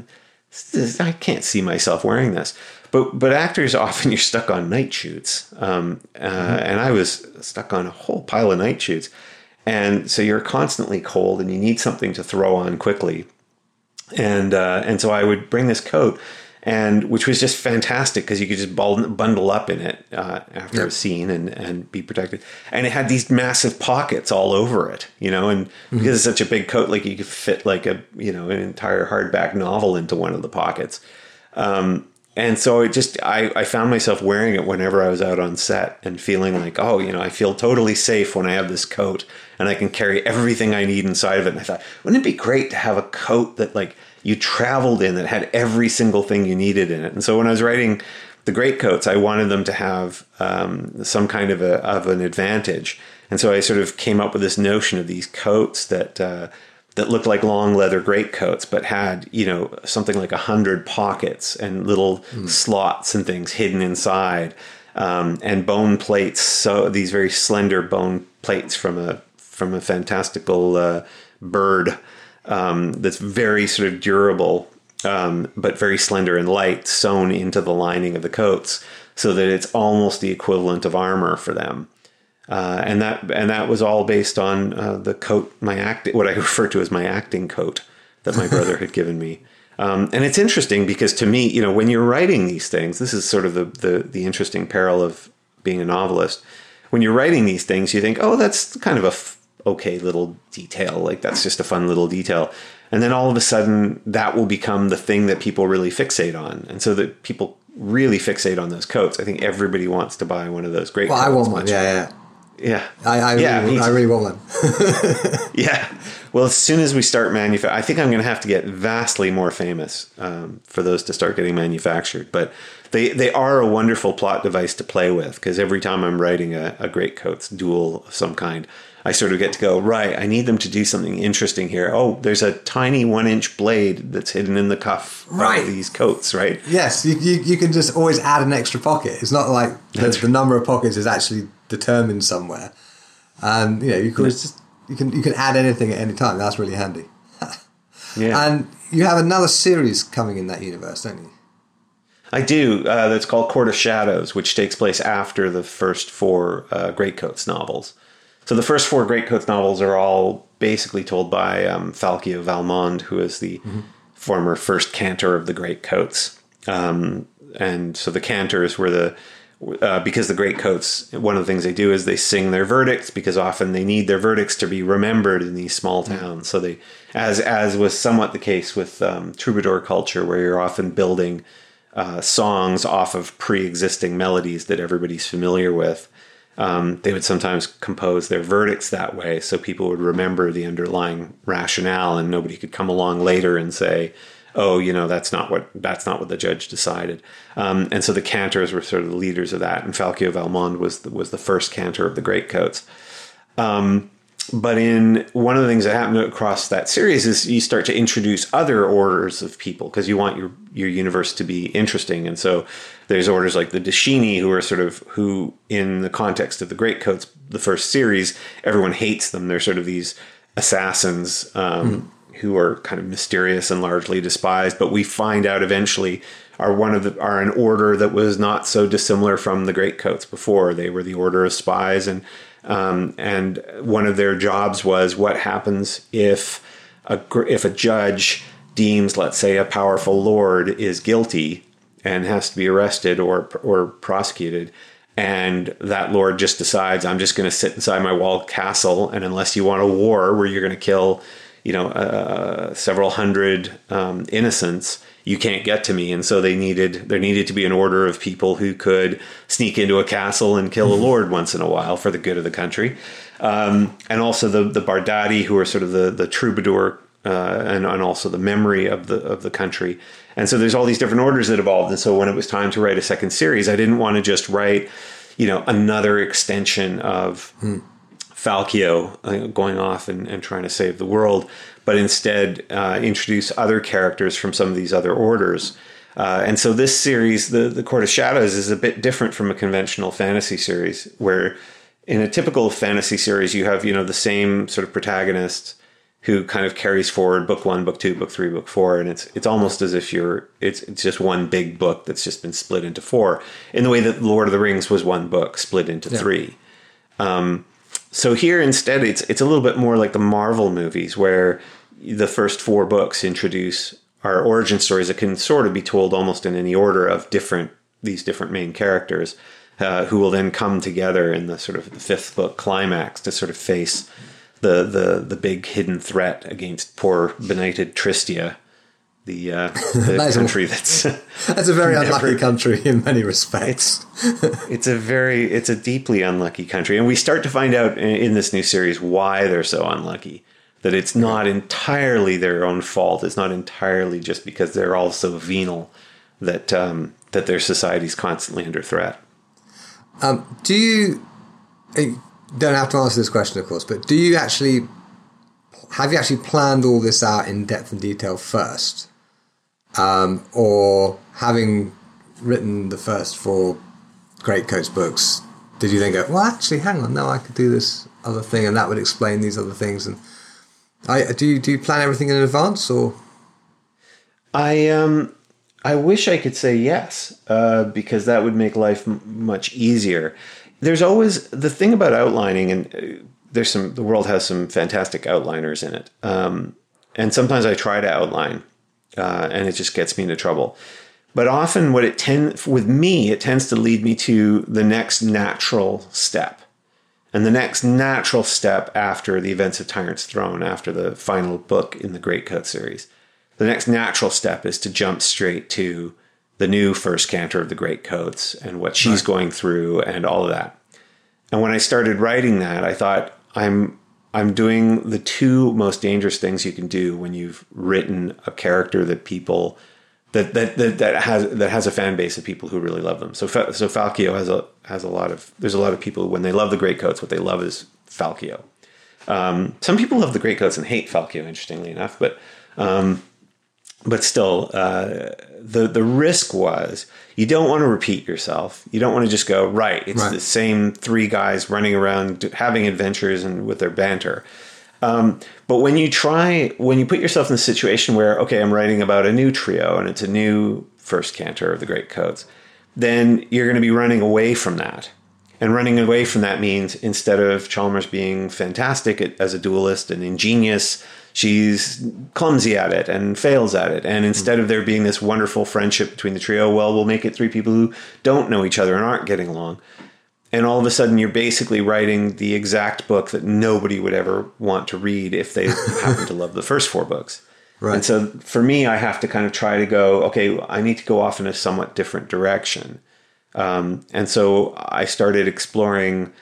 I can't see myself wearing this. But but actors often you're stuck on night shoots, um, uh, mm-hmm. and I was stuck on a whole pile of night shoots. and so you're constantly cold, and you need something to throw on quickly. And uh, and so I would bring this coat, and which was just fantastic because you could just bundle up in it uh, after yep. a scene and, and be protected. And it had these massive pockets all over it, you know, and mm-hmm. because it's such a big coat, like you could fit like a you know an entire hardback novel into one of the pockets. Um, and so it just I, I found myself wearing it whenever I was out on set and feeling like oh you know I feel totally safe when I have this coat and I can carry everything I need inside of it. And I thought wouldn't it be great to have a coat that like you traveled in that had every single thing you needed in it. And so when I was writing the great coats, I wanted them to have um, some kind of a of an advantage. And so I sort of came up with this notion of these coats that uh, that looked like long leather greatcoats, but had you know something like a hundred pockets and little mm. slots and things hidden inside, um, and bone plates. So these very slender bone plates from a from a fantastical uh, bird um, that's very sort of durable, um, but very slender and light, sewn into the lining of the coats, so that it's almost the equivalent of armor for them. Uh, and that and that was all based on uh, the coat, my act, what I refer to as my acting coat that my brother had given me. Um, and it's interesting because to me, you know, when you're writing these things, this is sort of the, the the interesting peril of being a novelist. When you're writing these things, you think, oh, that's kind of a okay little detail. Like that's just a fun little detail. And then all of a sudden that will become the thing that people really fixate on. And so that people really fixate on those coats. I think everybody wants to buy one of those great well, coats. I want one. Yeah, yeah. Yeah. I, I, yeah, really, I really want one. yeah. Well, as soon as we start manufacturing, I think I'm going to have to get vastly more famous um, for those to start getting manufactured. But they, they are a wonderful plot device to play with because every time I'm writing a, a great coats duel of some kind, I sort of get to go, right, I need them to do something interesting here. Oh, there's a tiny one inch blade that's hidden in the cuff right. of these coats, right? Yes, you, you, you, can just always add an extra pocket. It's not like the, the number of pockets is actually determined somewhere. And, you know, you can just, you can, you can add anything at any time. That's really handy. yeah. And you have another series coming in that universe, don't you? I do. Uh, that's called Court of Shadows, which takes place after the first four uh, Greatcoats novels. So the first four Greatcoats novels are all basically told by um, Falcio val Mond, who is the mm-hmm. former first cantor of the Greatcoats. Um, and so the cantors were the uh, because the Greatcoats, one of the things they do is they sing their verdicts because often they need their verdicts to be remembered in these small mm-hmm. towns. Mm-hmm. So they, as as was somewhat the case with um, troubadour culture, where you're often building uh, songs off of pre-existing melodies that everybody's familiar with um, they would sometimes compose their verdicts that way so people would remember the underlying rationale and nobody could come along later and say oh you know that's not what that's not what the judge decided. Um, and so the cantors were sort of the leaders of that and Falcio val Mond was the, was the first cantor of the greatcoats um, but in one of the things that happened across that series is you start to introduce other orders of people because you want your your universe to be interesting. And so there's orders like the Dashini who are sort of who in the context of the Greatcoats the first series everyone hates them they're sort of these assassins um, mm. who are kind of mysterious and largely despised but we find out eventually are one of the are an order that was not so dissimilar from the Greatcoats before they were the order of spies and um, and one of their jobs was what happens if a, if a judge deems, let's say, a powerful lord is guilty and has to be arrested or or prosecuted, and that lord just decides, I'm just going to sit inside my walled castle, and unless you want a war where you're going to kill, you know, uh, several hundred um, innocents, you can't get to me. And so they needed there needed to be an order of people who could sneak into a castle and kill a mm-hmm. lord once in a while for the good of the country. Um, and also the the Bardatti, who are sort of the the troubadour uh, and, and also the memory of the of the country. And so there's all these different orders that evolved. And so when it was time to write a second series, I didn't want to just write, you know, another extension of. Hmm. Falcio uh, going off and, and, trying to save the world but instead uh, introduce other characters from some of these other orders. Uh, and so this series, the the Court of Shadows, is a bit different from a conventional fantasy series, where in a typical fantasy series you have you know the same sort of protagonist who kind of carries forward book one, book two, book three, book four, and it's it's almost as if you're it's it's just one big book that's just been split into four. In the way that Lord of the Rings was one book split into yeah. three. Um, so here instead, it's it's a little bit more like the Marvel movies, where the first four books introduce our origin stories that can sort of be told almost in any order of different these different main characters, uh, who will then come together in the sort of the fifth book climax to sort of face the the the big hidden threat against poor benighted Tristia, the, uh, the That is a- country that's That's a very Never- unlucky country in many respects. it's a very it's a deeply unlucky country and we start to find out in, in this new series why they're so unlucky that it's not entirely their own fault it's not entirely just because they're all so venal that um, that their society's constantly under threat Um, do you, you don't have to answer this question, of course, but do you actually have you actually planned all this out in depth and detail first, um, or having written the first four Greatcoats books, did you then go, well, actually, hang on, no, I could do this other thing, and that would explain these other things, and I do you do you plan everything in advance, or I um I wish I could say yes uh, because that would make life m- much easier. There's always the thing about outlining, and uh, there's some the world has some fantastic outliners in it, um, and sometimes I try to outline, uh, and it just gets me into trouble. But often, what it tend with me, it tends to lead me to the next natural step. And the next natural step after the events of Tyrant's Throne, after the final book in the Great Coat series, the next natural step is to jump straight to the new first cantor of the Great Coats and what she's going through and all of that. And when I started writing that, I thought I'm I'm doing the two most dangerous things you can do when you've written a character that people that that that, that has that has a fan base of people who really love them. So so Falcio has a has a lot of there's a lot of people when they love the Great Coats, what they love is Falcio. Um, some people love the Great Coats and hate Falcio, interestingly enough, but um, but still, uh, the the risk was you don't want to repeat yourself. You don't want to just go right. It's Right. the same three guys running around having adventures and with their banter. Um, but when you try, when you put yourself in the situation where, okay, I'm writing about a new trio and it's a new first cantor of the Great Coats, then you're going to be running away from that. And running away from that means instead of Chalmers being fantastic as a duelist and ingenious, she's clumsy at it and fails at it. And instead of there being this wonderful friendship between the trio, well, we'll make it three people who don't know each other and aren't getting along. And all of a sudden, you're basically writing the exact book that nobody would ever want to read if they happen to love the first four books. Right. And so for me, I have to kind of try to go, okay, I need to go off in a somewhat different direction. Um, and so I started exploring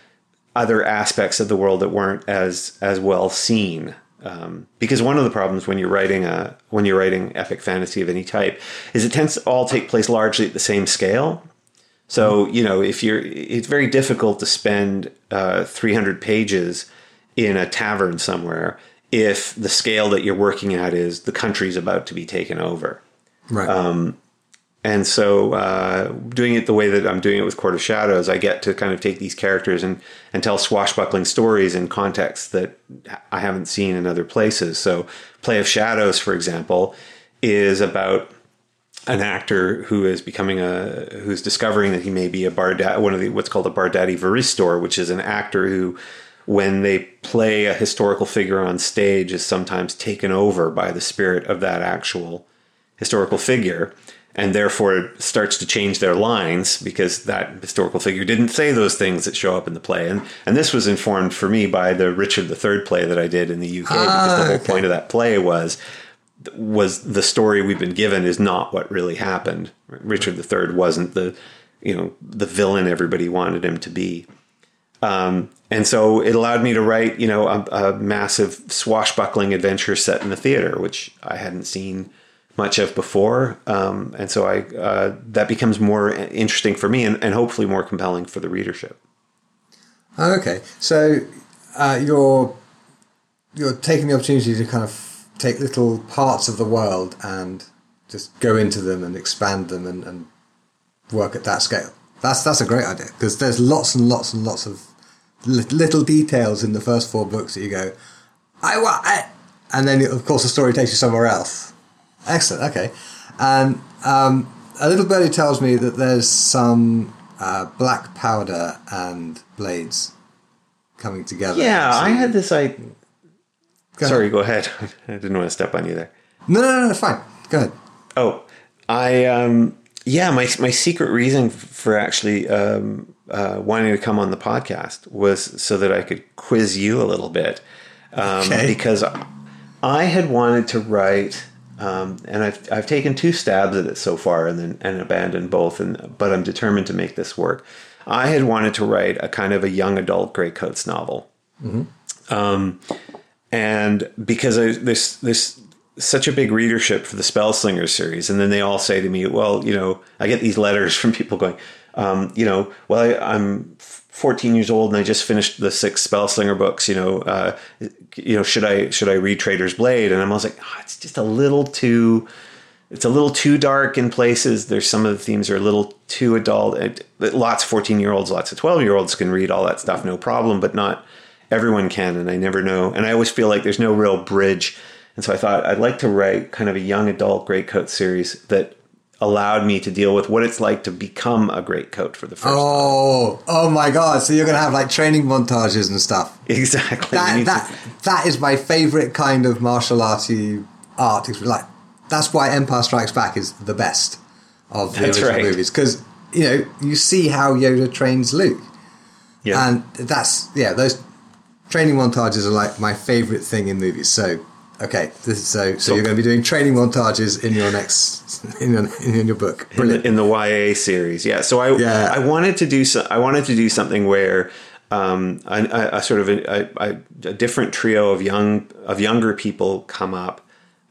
other aspects of the world that weren't as as well seen. Um, because one of the problems when you're writing a when you're writing epic fantasy of any type is it tends to all take place largely at the same scale. So you know if you're, it's very difficult to spend uh, 300 pages in a tavern somewhere if the scale that you're working at is the country's about to be taken over. right? Um, And so, uh, doing it the way that I'm doing it with Court of Shadows, I get to kind of take these characters and, and tell swashbuckling stories in contexts that I haven't seen in other places. So, Play of Shadows, for example, is about an actor who is becoming a who's discovering that he may be a barda one of the what's called a Bardatti varistor, which is an actor who, when they play a historical figure on stage, is sometimes taken over by the spirit of that actual historical figure and therefore it starts to change their lines because that historical figure didn't say those things that show up in the play. And and this was informed for me by the Richard III play that I did in the UK because the Ah, whole okay. point of that play was was the story we've been given is not what really happened. Richard III wasn't the you know the villain everybody wanted him to be. Um, and so it allowed me to write, you know, a, a massive swashbuckling adventure set in the theater, which I hadn't seen much of before. Um, and so I uh, that becomes more interesting for me and, and hopefully more compelling for the readership. Okay, so uh, you're you're taking the opportunity to kind of take little parts of the world and just go into them and expand them and, and work at that scale. That's that's a great idea because there's lots and lots and lots of little details in the first four books that you go, I want and then of course the story takes you somewhere else. Excellent. Okay, and um, a little birdie tells me that there's some uh, black powder and blades coming together. Yeah, So- I had this I Go ahead. Sorry, go ahead. I didn't want to step on you there. No, no, no, no, fine. Go ahead. Oh, I um yeah, my my secret reason for actually um uh, wanting to come on the podcast was so that I could quiz you a little bit. Um, Okay. because I had wanted to write um, and I've I've taken two stabs at it so far and then and abandoned both and but I'm determined to make this work. I had wanted to write a kind of a young adult Greatcoats novel. Um, and because I, there's there's such a big readership for the Spellslinger series, and then they all say to me, "Well, you know, I get these letters from people going, um, you know, well, I, I'm 14 years old and I just finished the six Spellslinger books. You know, uh, you know, should I should I read Traitor's Blade?" And I'm always like, oh, "It's just a little too." It's a little too dark in places. There's some of the themes are a little too adult. It, lots of 14 year olds, lots of 12 year olds can read all that stuff, no problem, but not everyone can. And I never know. And I always feel like there's no real bridge. And so I thought I'd like to write kind of a young adult greatcoat series that allowed me to deal with what it's like to become a greatcoat for the first time. Oh, oh my god! So you're gonna have like training montages and stuff. Exactly. We That to- that that is my favorite kind of martial arty art. Like that's why Empire Strikes Back is the best of the That's original right. movies because you know you see how Yoda trains Luke, yeah. and that's yeah those training montages are like my favorite thing in movies. So okay, this is so so, you're going to be doing training montages in your next in your in your book. in Brilliant. the, in the YA series. Yeah. So I Yeah. I wanted to do so, I wanted to do something where um, a, a, a sort of a, a, a different trio of young of younger people come up.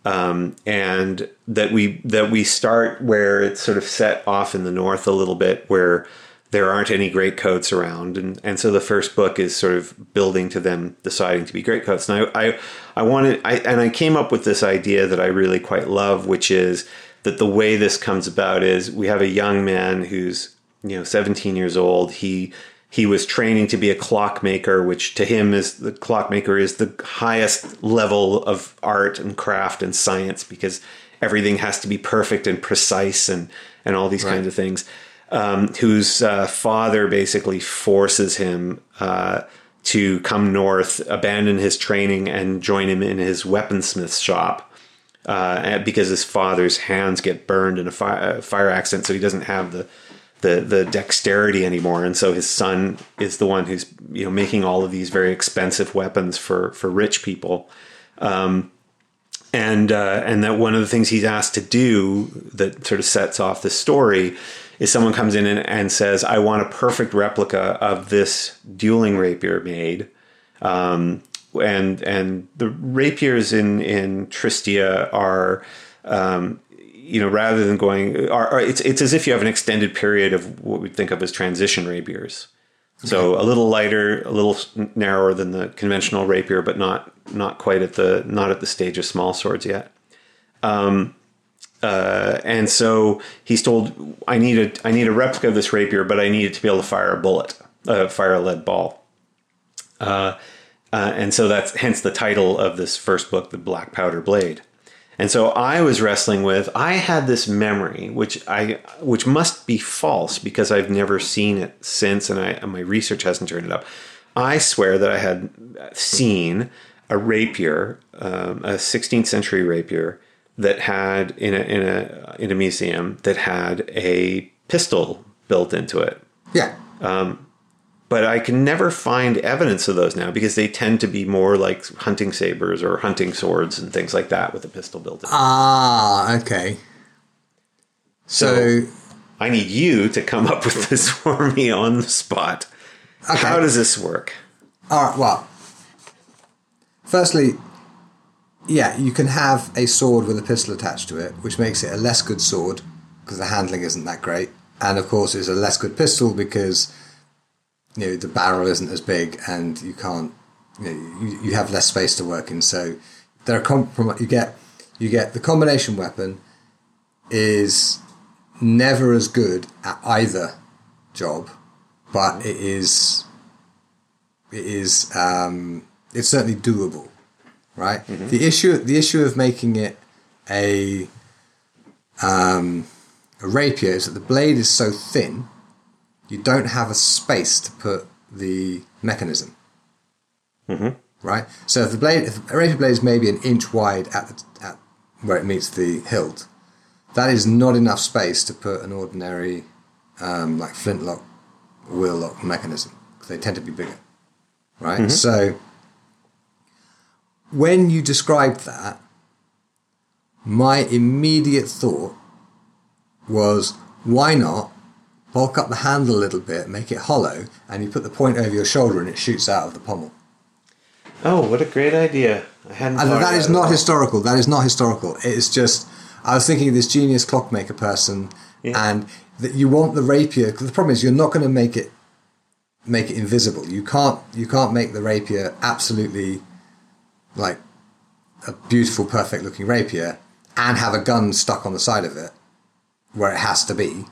Um, and that we that we start where it's sort of set off in the north a little bit, where there aren't any great coats around, and and so the first book is sort of building to them deciding to be great coats. And I I, I wanted I and I came up with this idea that I really quite love, which is that the way this comes about is we have a young man who's you know 17 years old. He he was training to be a clockmaker, which to him is the clockmaker is the highest level of art and craft and science because everything has to be perfect and precise and and all these Right. kinds of things. Um, whose uh, father basically forces him uh, to come north, abandon his training, and join him in his weaponsmith shop uh, because his father's hands get burned in a fire, fire accident, so he doesn't have the, the the dexterity anymore, and so his son is the one who's you know making all of these very expensive weapons for for rich people. Um, and uh, and that one of the things he's asked to do that sort of sets off the story is someone comes in and, and says, "I want a perfect replica of this dueling rapier made." Um, and and the rapiers in in Tristia are, um, you know, rather than going, are, are it's it's as if you have an extended period of what we think of as transition rapiers. So a little lighter, a little narrower than the conventional rapier, but not not quite at the not at the stage of small swords yet. Um, uh, and so he's told, "I need a I need a replica of this rapier, but I need it to be able to fire a bullet, uh, fire a lead ball." Uh, uh, and so that's hence the title of this first book, "The Black Powder Blade." And so I was wrestling with. I had this memory, which I, which must be false because I've never seen it since, and I and my research hasn't turned it up. I swear that I had seen a rapier, um, a 16th century rapier that had in a in a in a museum that had a pistol built into it yeah. but I can never find evidence of those now because they tend to be more like hunting sabers or hunting swords and things like that with a pistol built in. Ah, okay. so So, I need you to come up with this for me on the spot. okay. How does this work? All right. Well, firstly, yeah, you can have a sword with a pistol attached to it, which makes it a less good sword because the handling isn't that great, and of course, it's a less good pistol because you know the barrel isn't as big and you can't, you know, you, you have less space to work in. So there are comprom- you get you get the combination weapon is never as good at either job, but it is it is um, it's certainly doable, right? The issue the issue of making it a um, a rapier is that the blade is so thin, you don't have a space to put the mechanism. Mm-hmm. Right. So if the blade, if a rapier blade is maybe an inch wide at the at where it meets the hilt, that is not enough space to put an ordinary um, like flintlock wheel lock mechanism. They tend to be bigger. Right. Mm-hmm. So when you described that, my immediate thought was why not bulk up the handle a little bit, make it hollow, and you put the point over your shoulder and it shoots out of the pommel. Oh, what a great idea! I hadn't. And that is not historical. That is not historical. It's just I was thinking of this genius clockmaker person, yeah. and that you want the rapier. Because the problem is you're not going to make it make it invisible. You can't you can't make the rapier absolutely like a beautiful, perfect looking rapier and have a gun stuck on the side of it where it has to be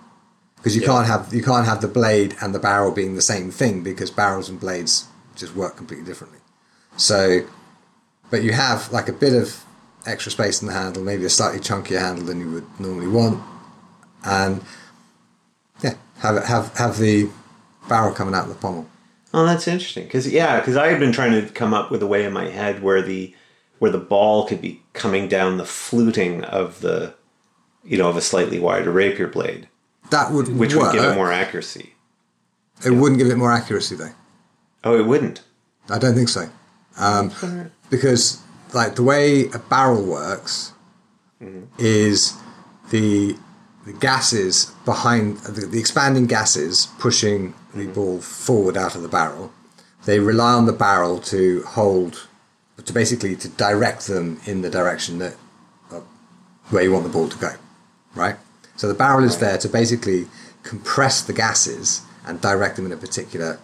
because you yeah. can't have you can't have the blade and the barrel being the same thing because barrels and blades just work completely differently. So, but you have like a bit of extra space in the handle, maybe a slightly chunkier handle than you would normally want, and yeah, have have have the barrel coming out of the pommel. Oh, that's interesting. Because yeah, because I had been trying to come up with a way in my head where the where the ball could be coming down the fluting of the you know of a slightly wider rapier blade that would which work. would give it more accuracy. It yeah. wouldn't give it more accuracy though. Oh, it wouldn't. I don't think so, um, because like the way a barrel works mm-hmm. is the the gases behind the, the expanding gases pushing the ball forward out of the barrel. They rely on the barrel to hold, to basically to direct them in the direction that uh, where you want the ball to go, right? So the barrel is there to basically compress the gases and direct them in a particular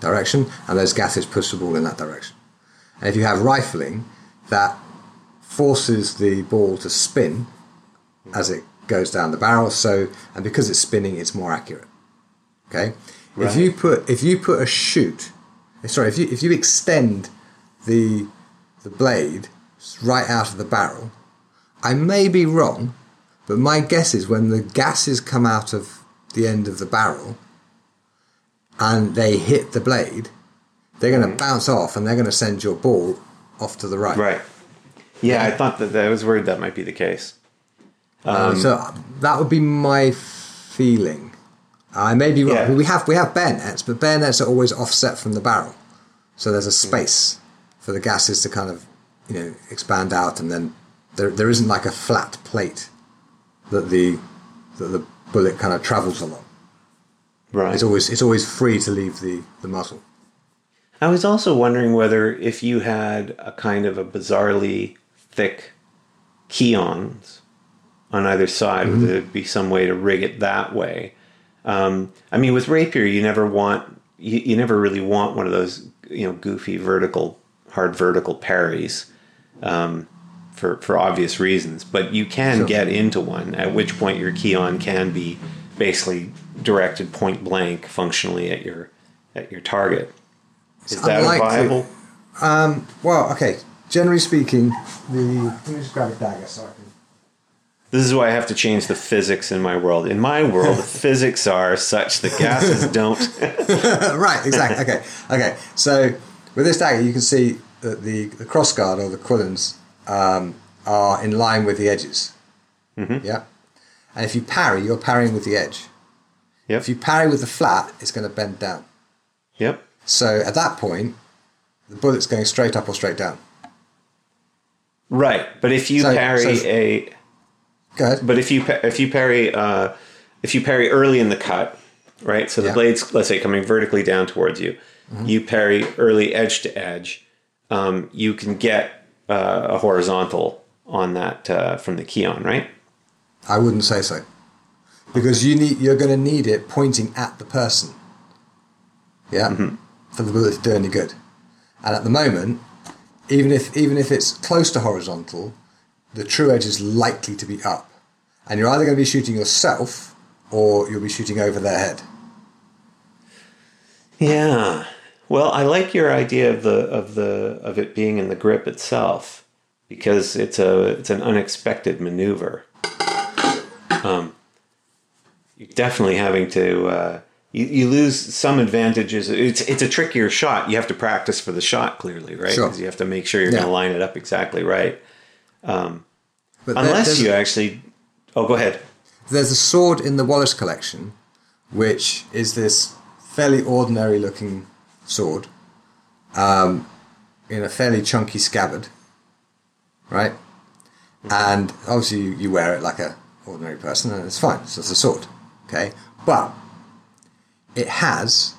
direction, and those gases push the ball in that direction. And if you have rifling, that forces the ball to spin as it goes down the barrel. So, and because it's spinning, it's more accurate. Okay. Right. If you put if you put a shoot, sorry, if you if you extend the the blade right out of the barrel, I may be wrong, but my guess is when the gases come out of the end of the barrel and they hit the blade, they're going to mm-hmm. bounce off and they're going to send your ball off to the right. Right. Yeah, I thought that I was worried that might be the case. Um, uh, so that would be my feeling. I may be wrong. Yeah. We have we have bayonets, but bayonets are always offset from the barrel, so there's a space for the gases to kind of you know expand out, and then there there isn't like a flat plate that the that the bullet kind of travels along. Right. It's always it's always free to leave the, the muzzle. I was also wondering whether if you had a kind of a bizarrely thick quillons on either side, mm-hmm. would there be some way to rig it that way? Um, I mean, with rapier, you never want you, you never really want one of those you know goofy vertical hard vertical parries. Um, for, for obvious reasons, but you can sure. get into one, at which point your quillon can be basically directed point blank functionally at your at your target. Is that viable? Um, well, okay. Generally speaking, the let me just grab a dagger so I can. This is why I have to change the physics in my world. In my world, the physics are such that gases don't. right. Exactly. Okay. Okay. So with this dagger, you can see that the the crossguard or the quillons um, are in line with the edges. Mm-hmm. Yeah. And if you parry, you're parrying with the edge. Yep. If you parry with the flat, it's going to bend down. Yep. So at that point, the bullet's going straight up or straight down. Right, but if you so, parry so, a, go ahead. But if you if you parry uh, if you parry early in the cut, right? So the yeah. blade's let's say coming vertically down towards you, mm-hmm. you parry early edge to edge. Um, you can get uh, a horizontal on that uh, from the quillon, right? I wouldn't say so, because you need you're going to need it pointing at the person. Yeah, mm-hmm. for the bullet to do any good. And at the moment, even if even if it's close to horizontal, the true edge is likely to be up, and you're either going to be shooting yourself or you'll be shooting over their head. Yeah. Well, I like your idea of the of the of it being in the grip itself because it's a it's an unexpected maneuver. Um, you're definitely having to uh, you, you lose some advantages. It's it's a trickier shot. You have to practice for the shot clearly, right? Sure. Because you have to make sure you're Yeah. going to line it up exactly right. Um, But unless you actually, oh, go ahead. There's a sword in the Wallace collection, which is this fairly ordinary looking sword um, in a fairly chunky scabbard, right? And obviously you, you wear it like a ordinary person and it's fine. So it's a sword, okay? But it has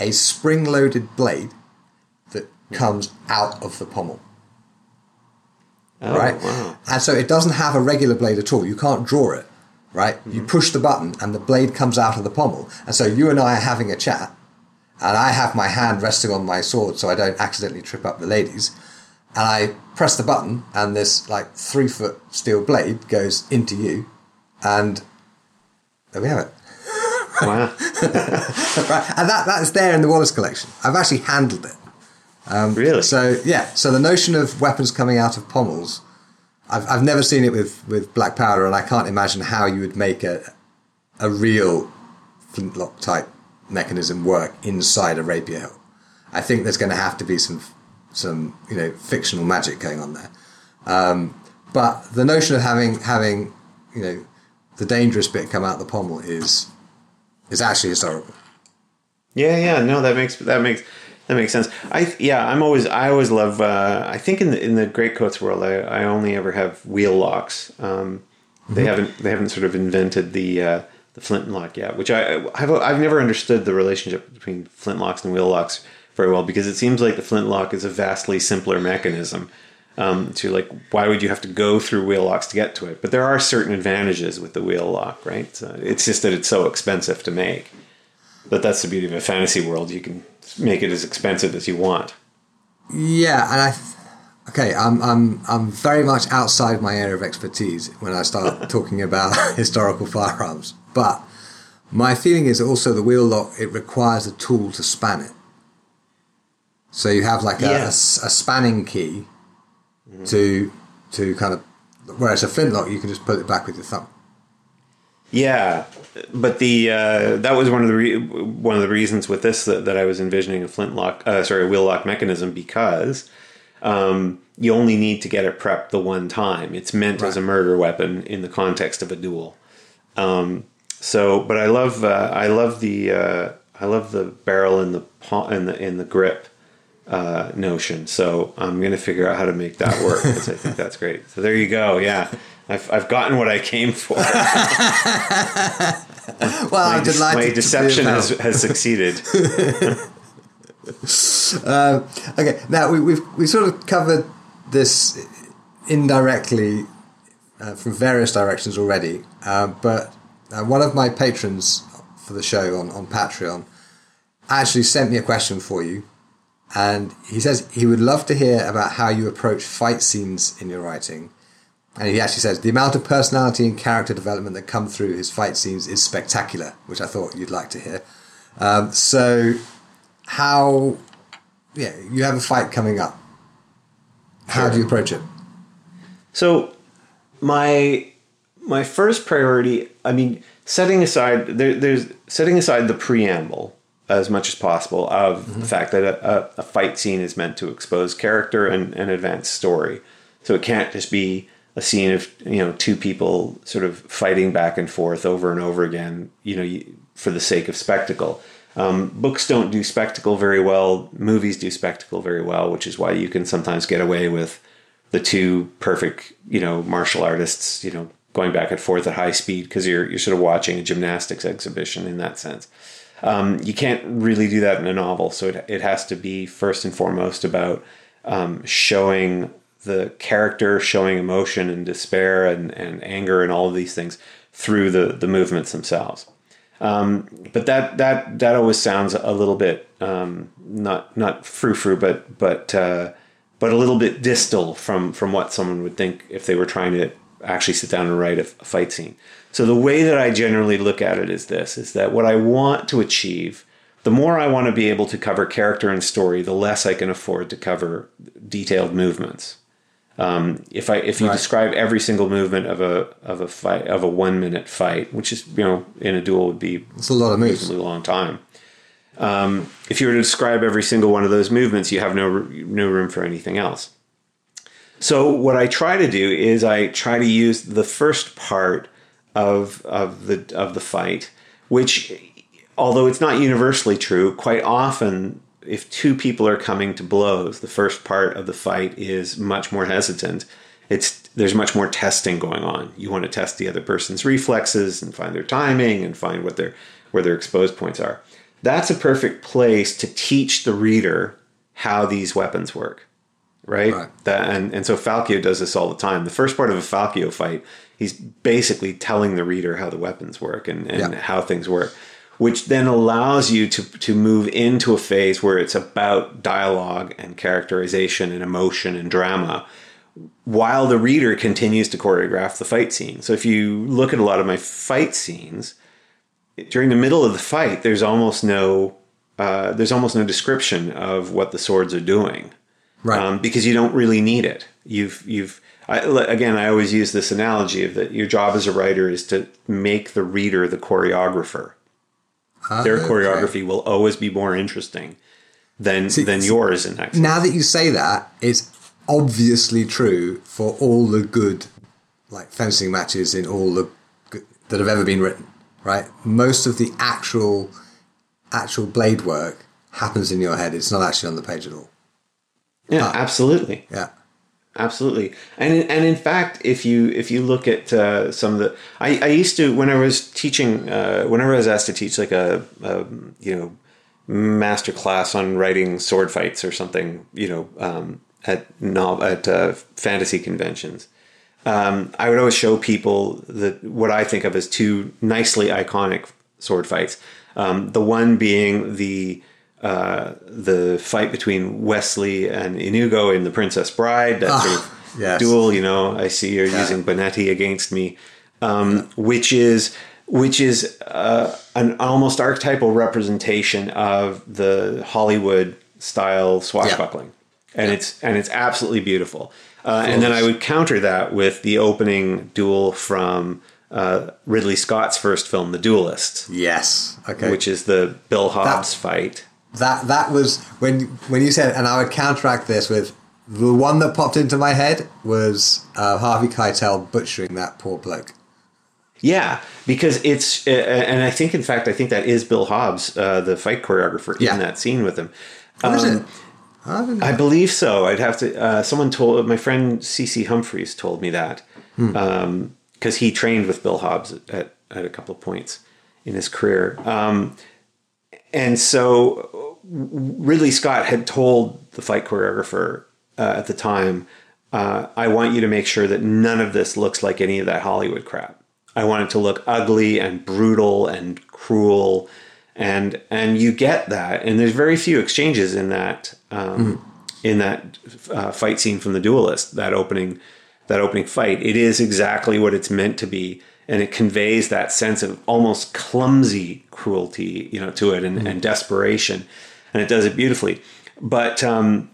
a spring-loaded blade that comes out of the pommel Oh, right? Wow. And so it doesn't have a regular blade at all. You can't draw it, right? You mm-hmm. push the button and the blade comes out of the pommel. And so you and I are having a chat, and I have my hand resting on my sword so I don't accidentally trip up the ladies. And I press the button, and this like three foot steel blade goes into you, and there we have it. Wow. right? And that, that is there in the Wallace collection. I've actually handled it. Really? So yeah, so the notion of weapons coming out of pommels, I've, I've never seen it with, with black powder, and I can't imagine how you would make a a real flintlock type mechanism work inside a rapier hilt. I think there's going to have to be some some you know fictional magic going on there. Um, but the notion of having having you know the dangerous bit come out the pommel is is actually historical. Yeah, yeah, no, that makes that makes that makes sense. I yeah, I'm always I always love. Uh, I think in the in the Greatcoats world, I, I only ever have wheel locks. Um, They haven't they haven't sort of invented the uh, the flintlock yet, which I I've I've never understood the relationship between flintlocks and wheel locks very well because it seems like the flintlock is a vastly simpler mechanism. Um, to like, why would you have to go through wheel locks to get to it? But there are certain advantages with the wheel lock, right? So it's just that it's so expensive to make. But that's the beauty of a fantasy world. You can make it as expensive as you want. Yeah, and I. th- Okay, I'm I'm I'm very much outside my area of expertise when I start talking about historical firearms. But my feeling is also the wheel lock it requires a tool to span it. So you have like a, a Yeah. a spanning key mm-hmm. to to kind of whereas a flintlock you can just put it back with your thumb. Yeah, but the uh, that was one of the re- one of the reasons with this that, that I was envisioning a flintlock, uh, sorry, a wheel lock mechanism because um, you only need to get it prepped the one time. It's meant as a murder weapon in the context of a duel. Um, so, but I love uh, I love the uh, I love the barrel and the paw and the in the grip uh, notion. So I'm going to figure out how to make that work because I think that's great. So there you go. Yeah, I've I've gotten what I came for. Well, my, I'm de- delighted. my deception has, has succeeded. Um, okay, now we, we've we sort of covered this indirectly uh, from various directions already, um, but uh, one of my patrons for the show on, on Patreon actually sent me a question for you, and he says he would love to hear about how you approach fight scenes in your writing. And he actually says the amount of personality and character development that come through his fight scenes is spectacular, which I thought you'd like to hear. Um, so, how yeah, you have a fight coming up. How do you approach it? So my my first priority, I mean, setting aside there, there's setting aside the preamble as much as possible of the fact that a, a, a fight scene is meant to expose character and, and advance story. So it can't just be a scene of you know two people sort of fighting back and forth over and over again. You know, for the sake of spectacle. Um, books don't do spectacle very well. Movies do spectacle very well, which is why you can sometimes get away with the two perfect, you know, martial artists, you know, going back and forth at high speed because you're you're sort of watching a gymnastics exhibition in that sense. Um, you can't really do that in a novel, so it it has to be first and foremost about um, showing the character, showing emotion and despair and, and anger and all of these things through the the movements themselves. Um, but that that that always sounds a little bit um, not not frou frou, but but uh, but a little bit distal from from what someone would think if they were trying to actually sit down and write a, a fight scene. So the way that I generally look at it is this: is that what I want to achieve, the more I want to be able to cover character and story, the less I can afford to cover detailed movements. Um, if I if you Right. describe every single movement of a of a fight of a one minute fight, which is you know in a duel would be It's a lot of moves. reasonably long time. Um, if you were to describe every single one of those movements, you have no no room for anything else. So what I try to do is I try to use the first part of of the of the fight, which although it's not universally true, quite often if two people are coming to blows, the first part of the fight is much more hesitant. It's there's much more testing going on. You want to test the other person's reflexes and find their timing and find what their where their exposed points are. That's a perfect place to teach the reader how these weapons work right? Right. That and, and so Falcio does this all the time. The first part of a Falcio fight, he's basically telling the reader how the weapons work and, and Yeah. how things work, which then allows you to to move into a phase where it's about dialogue and characterization and emotion and drama while the reader continues to choreograph the fight scene. So if you look at a lot of my fight scenes, during the middle of the fight, there's almost no uh, there's almost no description of what the swords are doing Right. um, because you don't really need it. You've you've I, again. I always use this analogy of that your job as a writer is to make the reader the choreographer. Their Okay. choreography will always be more interesting than than yours in that. Now that you say that, it's obviously true for all the good, like fencing matches in all the good, that have ever been written. Right. Most of the actual actual blade work happens in your head. It's not actually on the page at all. yeah, absolutely. Yeah. Absolutely, and and in fact, if you if you look at uh, some of the, I, I used to when I was teaching, uh, whenever I was asked to teach like a, a you know master class on writing sword fights or something, you know, um, at no, at uh, fantasy conventions, um, I would always show people that what I think of as two nicely iconic sword fights. Um, the one being the uh, the fight between Westley and Inigo in The Princess Bride, that sort of Ah, yes. duel. You know, I see you're using Bonetti against me, um, which is which is uh, an almost archetypal representation of the Hollywood style swashbuckling, and it's and it's absolutely beautiful. Uh, and then I would counter that with the opening duel from uh, Ridley Scott's first film, The Duelist, Yes. Okay. which is the Bill Hobbs fight. That that was when when you said, and I would counteract this with the one that popped into my head was uh, Harvey Keitel butchering that poor bloke. Yeah, because it's, uh, and I think, in fact, I think that is Bill Hobbs, uh, the fight choreographer, Yeah. in that scene with him. Um, it? I. I believe so. I'd have to. Uh, someone told my friend CC Humphreys told me that because he trained with Bill Hobbs at, at a couple of points in his career. Um, and so Ridley Scott had told the fight choreographer uh, at the time, uh, "I want you to make sure that none of this looks like any of that Hollywood crap. I want it to look ugly and brutal and cruel." And and you get that, and there's very few exchanges in that um, in that uh, fight scene from the duelist. That opening that opening fight, it is exactly what it's meant to be, and it conveys that sense of almost clumsy cruelty, you know, to it and, and desperation, and it does it beautifully. But um,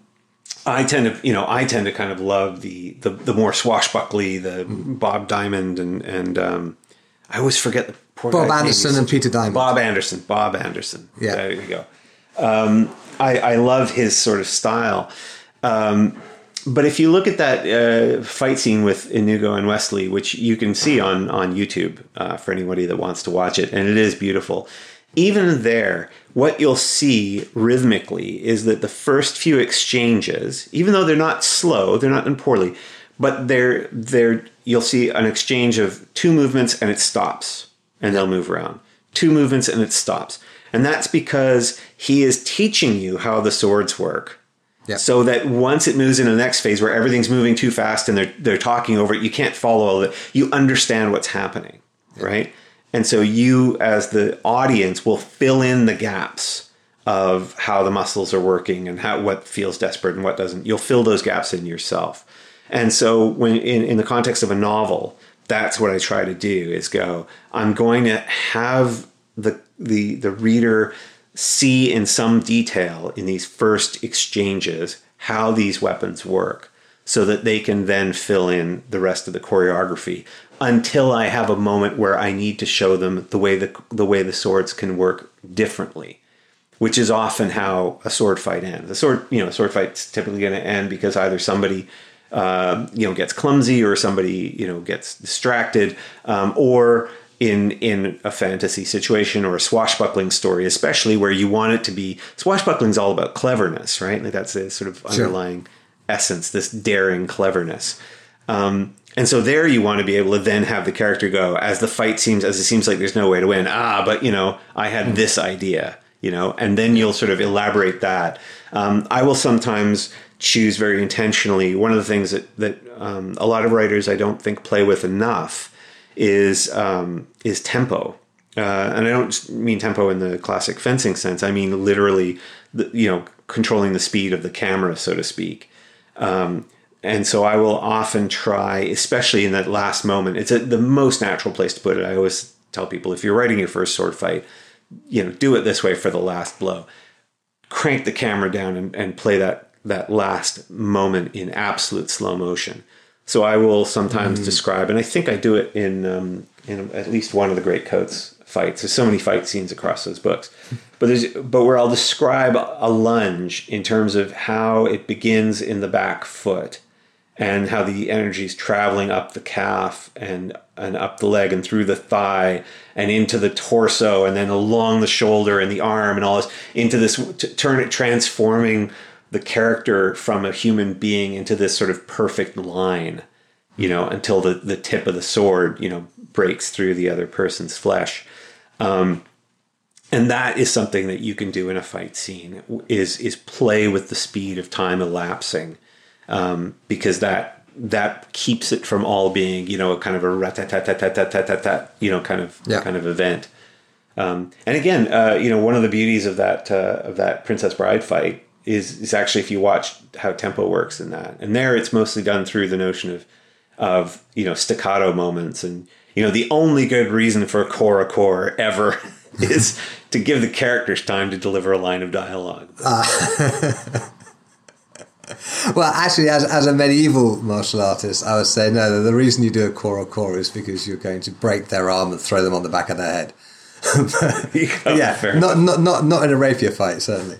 I tend to, you know, I tend to kind of love the the, the more swashbuckly, the Bob Diamond, and and um, I always forget the poor Bob. Anderson and Peter Diamond. Bob Anderson. Bob Anderson. Yeah. There you go. Um, I, I love his sort of style. Um, but if you look at that uh, fight scene with Inigo and Westley, which you can see on on YouTube uh, for anybody that wants to watch it, and it is beautiful. Even there, what you'll see rhythmically is that the first few exchanges, even though they're not slow, they're not done poorly, but they're they're you'll see an exchange of two movements and it stops, and they'll move around. Two movements and it stops, and that's because he is teaching you how the swords work Yeah. so that once it moves into the next phase where everything's moving too fast and they're they're talking over it, you can't follow all of it. You understand what's happening, right? And so you, as the audience, will fill in the gaps of how the muscles are working and how what feels desperate and what doesn't. You'll fill those gaps in yourself. And so when in, in the context of a novel, that's what I try to do is go, I'm going to have the the the reader see in some detail in these first exchanges how these weapons work so that they can then fill in the rest of the choreography until I have a moment where I need to show them the way the the way the swords can work differently, which is often how a sword fight ends. The sword, you know, a sword fight's typically going to end because either somebody uh, you know gets clumsy or somebody you know gets distracted um, or in in a fantasy situation or a swashbuckling story, especially where you want it to be swashbuckling is all about cleverness, right? Like that's the sort of Sure. underlying essence, this daring cleverness. Um, and so there you want to be able to then have the character go as the fight seems as it seems like there's no way to win. Ah, but you know, I had this idea, you know, and then you'll sort of elaborate that. Um, I will sometimes choose very intentionally. One of the things that that um, a lot of writers I don't think play with enough is um, is tempo. Uh, and I don't mean tempo in the classic fencing sense. I mean literally, the, you know, controlling the speed of the camera, so to speak. Um, and so I will often try, especially in that last moment. It's a, the most natural place to put it. I always tell people if you're writing your first sword fight, you know, do it this way for the last blow. Crank the camera down and, and play that that last moment in absolute slow motion. So I will sometimes describe, and I think I do it in um, in at least one of the Greatcoats fights. There's so many fight scenes across those books, but there's but where I'll describe a lunge in terms of how it begins in the back foot, and how the energy is traveling up the calf and and up the leg and through the thigh and into the torso and then along the shoulder and the arm and all this into this t- turn it transforming the character from a human being into this sort of perfect line you know until the the tip of the sword you know breaks through the other person's flesh um, and that is something that you can do in a fight scene is is play with the speed of time elapsing um, because that that keeps it from all being you know a kind of a rat-tat-tat-tat-tat-tat-tat, you know kind of Yeah. kind of event um, and again uh, you know one of the beauties of that uh, of that princess bride fight is is actually if you watch how tempo works in that and there it's mostly done through the notion of of you know staccato moments and you know the only good reason for a corps-à-corps ever is to give the characters time to deliver a line of dialogue ah. Well, actually, as, as a medieval martial artist, I would say no. The reason you do a core core is because you're going to break their arm and throw them on the back of their head. yeah, not, not not not in a rapier fight, certainly.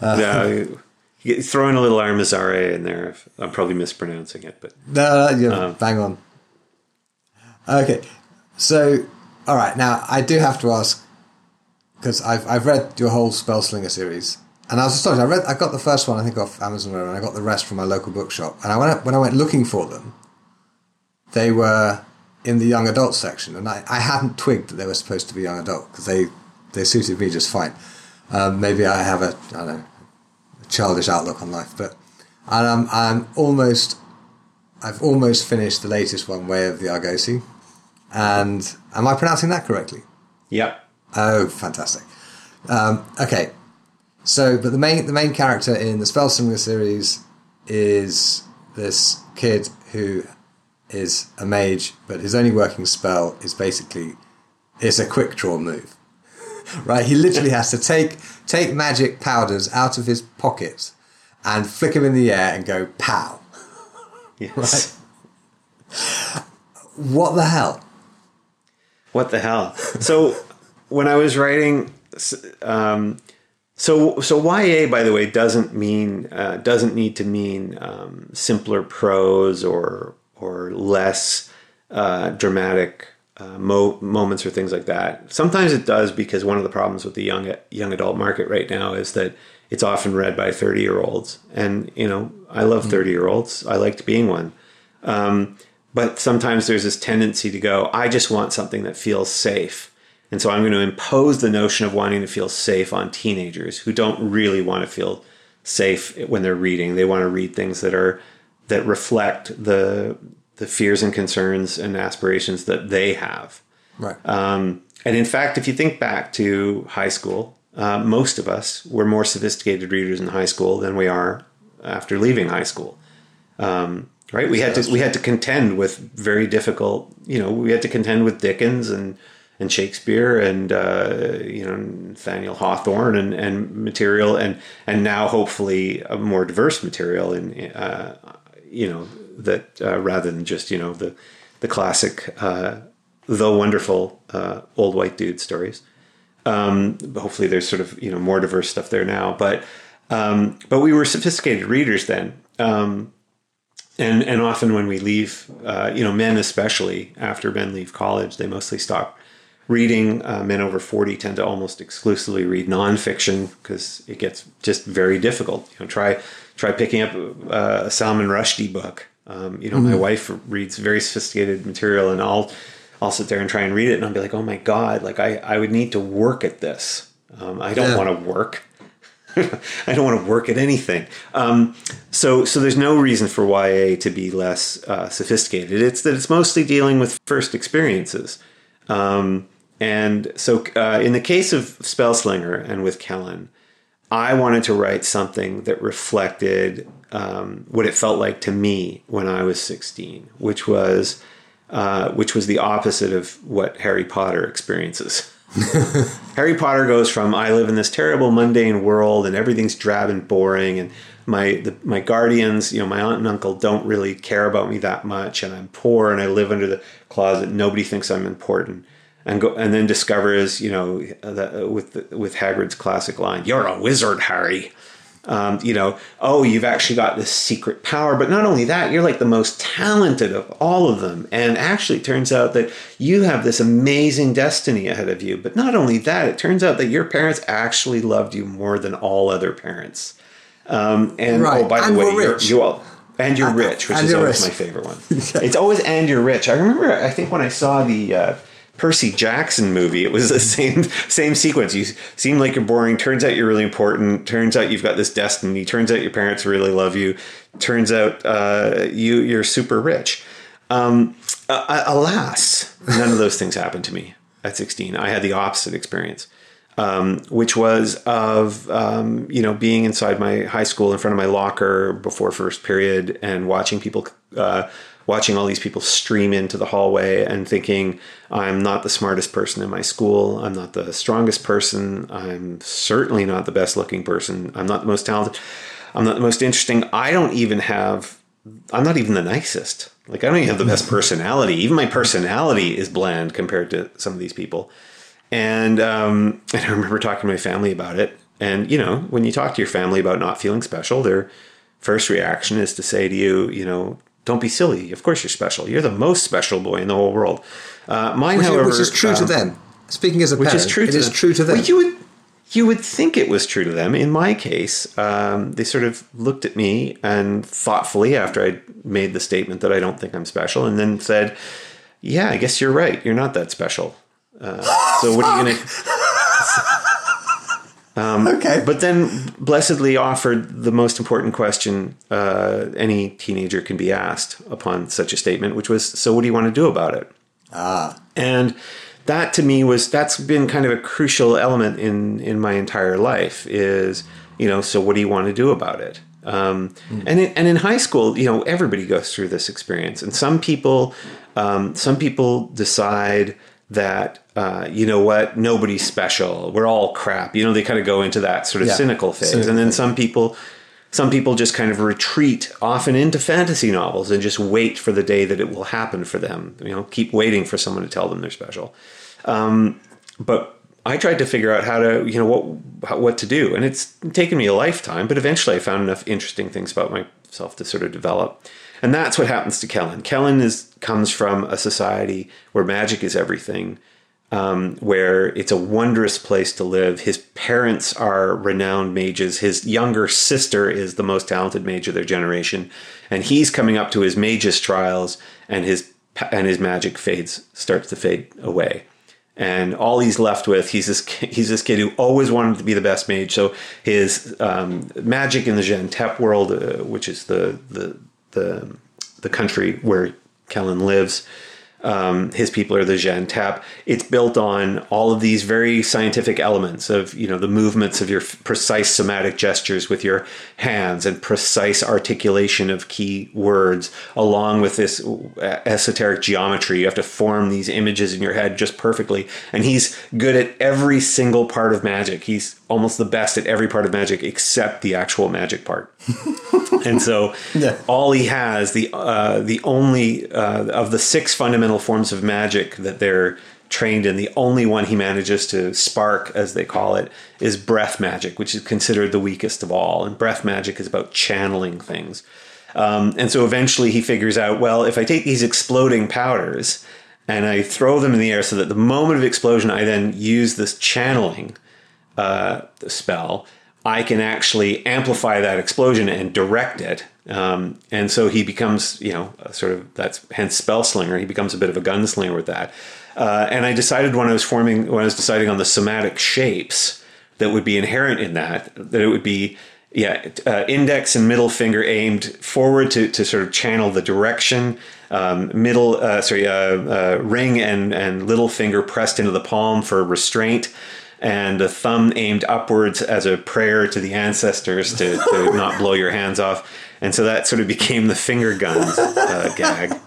Yeah, you- you throw in a little armizare in there. If, I'm probably mispronouncing it, but No, no, you're Um, bang on. Okay, so all right, now I do have to ask because I've I've read your whole Spellslinger series, and I was astonished. I read I got the first one I think off Amazon, and I got the rest from my local bookshop. And I went when I went looking for them, they were in the young adult section, and I, I hadn't twigged that they were supposed to be young adult because they they suited me just fine. Um, maybe I have a I don't know a childish outlook on life, but and I'm I'm almost I've almost finished the latest one, Way of the Argosi. And am I pronouncing that correctly? yep. Oh, fantastic. Um, okay. So, but the main the main character in the Spellslinger series is this kid who is a mage, but his only working spell is basically is a quick draw move. Right? He literally has to take take magic powders out of his pockets and flick them in the air and go pow. Yes. What the hell? What the hell? So when I was writing, um, so so YA by the way doesn't mean uh, doesn't need to mean um, simpler prose or or less uh, dramatic uh, mo- moments or things like that. Sometimes it does because one of the problems with the young young adult market right now is that it's often read by thirty year olds, and you know I love thirty year olds. I liked being one. Um, but sometimes there's this tendency to go, I just want something that feels safe. And so I'm going to impose the notion of wanting to feel safe on teenagers who don't really want to feel safe when they're reading. They want to read things that are that reflect the the fears and concerns and aspirations that they have. Right. Um, and in fact, if you think back to high school, uh, most of us were more sophisticated readers in high school than we are after leaving high school. Um, right? We had to we had to contend with very difficult. You know, we had to contend with Dickens and and Shakespeare and uh, you know Nathaniel Hawthorne and, and material and and now hopefully a more diverse material in uh, you know that uh, rather than just you know the the classic uh, though wonderful uh, old white dude stories. Um, hopefully, there's sort of you know more diverse stuff there now, but um, but we were sophisticated readers then. Um, and and often when we leave, uh, you know, men especially after men leave college, they mostly stop reading. Uh, men over forty tend to almost exclusively read nonfiction because it gets just very difficult. You know, try try picking up uh, a Salman Rushdie book. Um, you know, mm-hmm. my wife reads very sophisticated material, and I'll I'll sit there and try and read it, and I'll be like, oh my god, like I I would need to work at this. Um, I don't yeah. want to work. I don't want to work at anything. Um, so, so there's no reason for YA to be less uh, sophisticated. It's that it's mostly dealing with first experiences. Um, and so, uh, in the case of Spellslinger and with Kellen, I wanted to write something that reflected um, what it felt like to me when I was 16, which was uh, which was the opposite of what Harry Potter experiences. Harry Potter goes from I live in this terrible mundane world and everything's drab and boring and my the, my guardians, you know, my aunt and uncle don't really care about me that much and I'm poor and I live under the closet. Nobody thinks I'm important. And go and then discovers, you know, the, with the, with Hagrid's classic line, "You're a wizard, Harry." Um, you know, oh, you've actually got this secret power. But not only that, you're like the most talented of all of them. And actually, it turns out that you have this amazing destiny ahead of you. But not only that, it turns out that your parents actually loved you more than all other parents. Um, and right. oh, by the and way, you're, you all. And you're rich, which is always rich. my favorite one. It's always and you're rich. I remember, I think when I saw the uh, Percy Jackson movie. It was the same same sequence. You seem like you're boring. Turns out you're really important. Turns out you've got this destiny. Turns out your parents really love you. Turns out uh, you you're super rich. Um, uh, alas, none of those things happened to me at 16. I had the opposite experience, um, which was of um, you know being inside my high school in front of my locker before first period and watching people. Uh, watching all these people stream into the hallway and thinking, I'm not the smartest person in my school. I'm not the strongest person. I'm certainly not the best looking person. I'm not the most talented. I'm not the most interesting. I don't even have, I'm not even the nicest. Like, I don't even have the best personality. Even my personality is bland compared to some of these people. And, um, and I remember talking to my family about it. And, you know, when you talk to your family about not feeling special, their first reaction is to say to you, you know, don't be silly. Of course you're special. You're the most special boy in the whole world. Uh, mine, which, however, which is true um, to them. Speaking as a which parent, is true it to is true to them. Well, you would you would think it was true to them. In my case, um, they sort of looked at me and thoughtfully, after I made the statement that I don't think I'm special, and then said, "Yeah, I guess you're right. You're not that special." Uh, so what are you going to? Um, okay. But then blessedly offered the most important question uh, any teenager can be asked upon such a statement, which was, "So what do you want to do about it?" Ah. And that to me was that's been kind of a crucial element in in my entire life. Is you know, so what do you want to do about it? Um, mm. And in, and in high school, you know, everybody goes through this experience, and some people, um, some people decide that uh, you know what? Nobody's special. We're all crap. You know they kind of go into that sort of yeah. cynical phase. Cynical and then some people some people just kind of retreat often into fantasy novels and just wait for the day that it will happen for them. You know keep waiting for someone to tell them they're special. Um, but i tried to figure out how to you know what what to do. And it's taken me a lifetime but eventually i found enough interesting things about myself to sort of develop. And that's what happens to Kellen. Kellen is comes from a society where magic is everything, um, where it's a wondrous place to live. His parents are renowned mages. His younger sister is the most talented mage of their generation, and he's coming up to his mage's trials, and his and his magic fades starts to fade away. And all he's left with, he's this he's this kid who always wanted to be the best mage. So his um, magic in the Jan'Tep world, uh, which is the the the the country where Kellen lives. Um, his people are the Jan'Tep. It's built on all of these very scientific elements of you know the movements of your precise somatic gestures with your hands and precise articulation of key words, along with this esoteric geometry. You have to form these images in your head just perfectly. And he's good at every single part of magic. He's almost the best at every part of magic except the actual magic part. and so Yeah. all he has the uh, the only uh, of the six fundamental forms of magic that they're trained in the only one he manages to spark as they call it is breath magic which is considered the weakest of all and breath magic is about channeling things um, and so eventually he figures out well if i take these exploding powders and i throw them in the air so that the moment of explosion i then use this channeling uh, spell, I can actually amplify that explosion and direct it. Um, and so he becomes, you know, sort of that's hence spell slinger. He becomes a bit of a gunslinger with that. Uh, and I decided when I was forming, when I was deciding on the somatic shapes that would be inherent in that, that it would be, yeah, uh, index and middle finger aimed forward to, to sort of channel the direction. Um, middle, uh, sorry, uh, uh, ring and, and little finger pressed into the palm for restraint and the thumb aimed upwards as a prayer to the ancestors to, to not blow your hands off. And so that sort of became the finger guns uh, gag.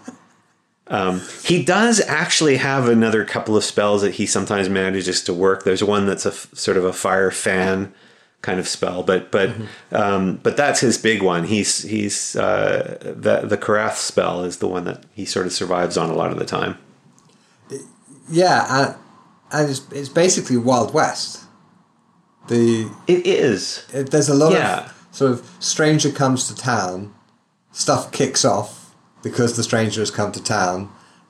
Um, he does actually have another couple of spells that he sometimes manages to work. There's one that's a f- sort of a fire fan kind of spell, but but um, but that's his big one. He's he's uh, the the Karath spell is the one that he sort of survives on a lot of the time. Yeah, and, it's, it's basically Wild West. The It is. it, there's a lot Yeah. of sort of stranger comes to town, stuff kicks off because the stranger has come to town,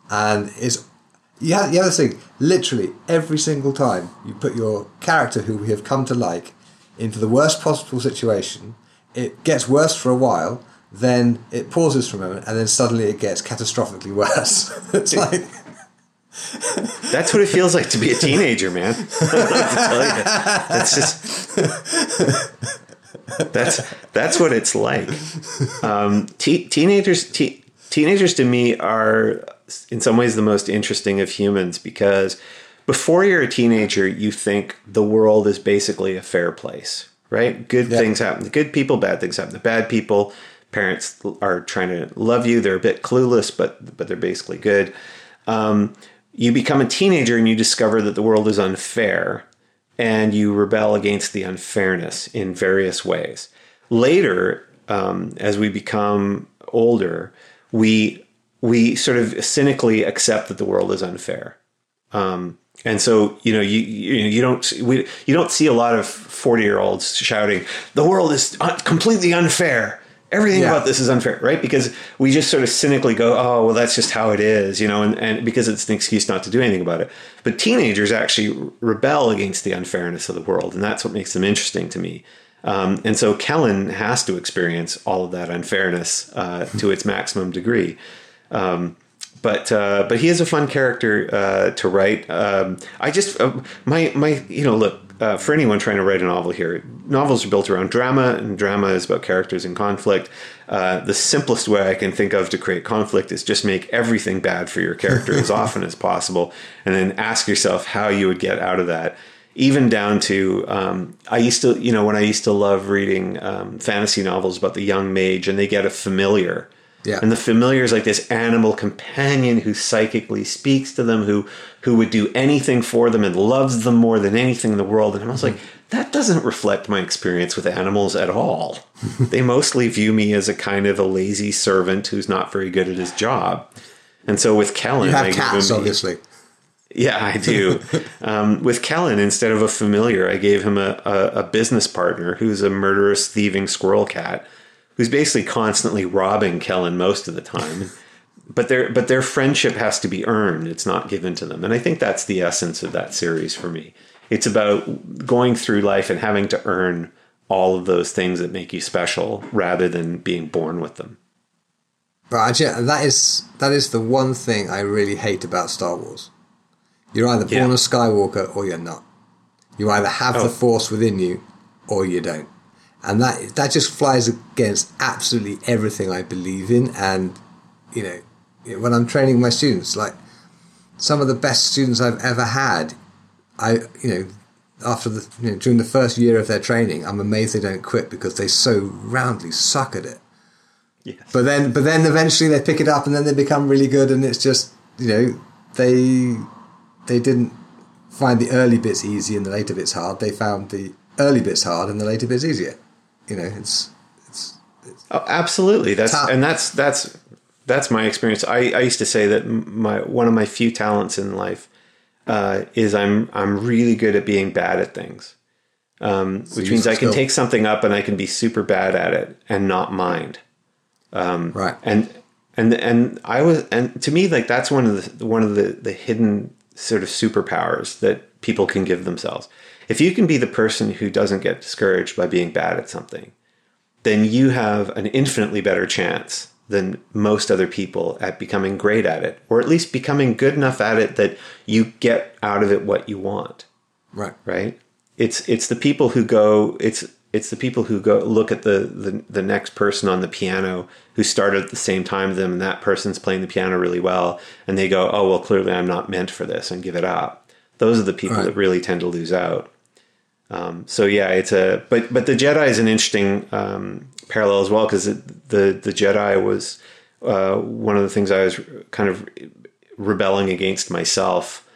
and is yeah. The other thing, literally every single time you put your character who we have come to like into the worst possible situation, it gets worse for a while. Then it pauses for a moment, and then suddenly it gets catastrophically worse. it's like That's what it feels like to be a teenager, man. I don't have to tell you. That's just that's that's what it's like. Um, te- teenagers, te- teenagers to me are in some ways the most interesting of humans because before you're a teenager, you think the world is basically a fair place, right? Good things happen to good people, bad things happen to bad people. Parents are trying to love you; they're a bit clueless, but but they're basically good. Um, you become a teenager and you discover that the world is unfair and you rebel against the unfairness in various ways. Later, um, as we become older, we we sort of cynically accept that the world is unfair. Um, and so, you know, you, you don't we you don't see a lot of forty year olds shouting, "The world is completely unfair. Everything Yeah. about this is unfair," right? Because we just sort of cynically go, "Oh, well, that's just how it is," you know, and, and because it's an excuse not to do anything about it. But teenagers actually rebel against the unfairness of the world, and that's what makes them interesting to me. Um, and so Kellen has to experience all of that unfairness uh, to its maximum degree. Um, but uh, but he is a fun character uh, to write. Um, I just uh, my my you know look uh, for anyone trying to write a novel here, novels are built around drama, and drama is about characters in conflict. Uh, the simplest way I can think of to create conflict is just make everything bad for your character as often as possible, and then ask yourself how you would get out of that. Even down to um, I used to you know when I used to love reading um, fantasy novels about the young mage, and they get a familiar. Yeah. And the familiar is like this animal companion who psychically speaks to them, who who would do anything for them and loves them more than anything in the world. And I was like, that doesn't reflect my experience with animals at all. they mostly view me as a kind of a lazy servant who's not very good at his job. And so with Kellen, you have I cats, him- obviously. yeah, I do. um, with Kellen, instead of a familiar, I gave him a, a, a business partner who's a murderous, thieving squirrel cat, who's basically constantly robbing Kellen most of the time. but their but their friendship has to be earned; it's not given to them. And I think that's the essence of that series for me. It's about going through life and having to earn all of those things that make you special, rather than being born with them. Actually, that is that is the one thing I really hate about Star Wars. You're either born Yeah. a Skywalker or you're not. You either have Oh. the Force within you or you don't, and that that just flies against absolutely everything I believe in. And you know, when I'm training my students, like some of the best students I've ever had, I you know. After the you know, during the first year of their training, I'm amazed they don't quit because they so roundly suck at it. Yes. But then, but then eventually they pick it up and then they become really good, and it's just you know they they didn't find the early bits easy and the later bits hard. They found the early bit's hard and the later bit's easier. You know, it's it's, it's oh, absolutely. That's Ta- and that's that's that's my experience. I, I used to say that my one of my few talents in life uh, is I'm I'm really good at being bad at things, um, which means I can take something up and I can be super bad at it and not mind. right. and and and I was and to me like that's one of the one of the the hidden sort of superpowers that people can give themselves. If you can be the person who doesn't get discouraged by being bad at something, then you have an infinitely better chance than most other people at becoming great at it, or at least becoming good enough at it that you get out of it what you want Right. right? It's it's the people who go it's it's the people who go look at the, the the next person on the piano who started at the same time as them and that person's playing the piano really well and they go, Oh well clearly I'm not meant for this and give it up. Those are the people Right. that really tend to lose out. Um, so yeah, it's a but but the Jedi is an interesting um, parallel as well because the the Jedi was uh, one of the things I was kind of rebelling against myself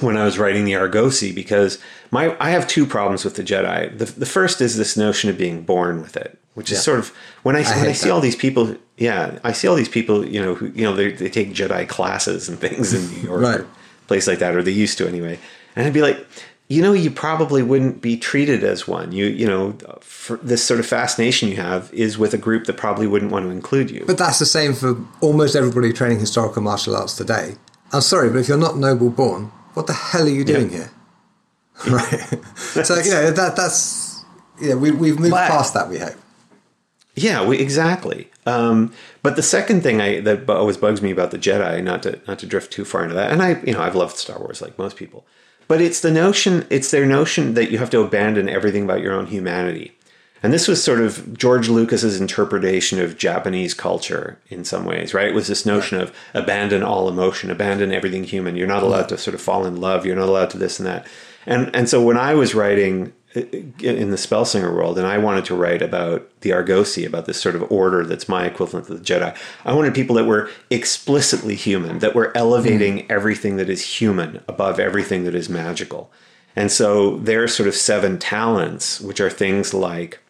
when I was writing the Argosi because my I have two problems with the Jedi. The, the first is this notion of being born with it, which is Yeah. sort of when I, when I see that. all these people, yeah, I see all these people, you know, who you know they they take Jedi classes and things in New York, Right. or place like that, or they used to anyway, and I'd be like. You know, you probably wouldn't be treated as one. You, you know, for this sort of fascination you have is with a group that probably wouldn't want to include you. But that's the same for almost everybody training historical martial arts today. I'm sorry, but if you're not noble born, what the hell are you doing here? Right. so you know that that's yeah we we've moved But- past that. We hope. Yeah, we, exactly. Um, but the second thing I, that always bugs me about the Jedi, not to not to drift too far into that, and I, you know, I've loved Star Wars like most people, but it's the notion, it's their notion that you have to abandon everything about your own humanity. And this was sort of George Lucas's interpretation of Japanese culture in some ways, right? It was this notion of abandon all emotion, abandon everything human. You're not allowed to sort of fall in love. You're not allowed to this and that. And and so when I was writing in the Spellslinger world, and I wanted to write about the Argosi, about this sort of order that's my equivalent to the Jedi, I wanted people that were explicitly human, that were elevating mm-hmm. everything that is human above everything that is magical. And so their sort of seven talents, which are things like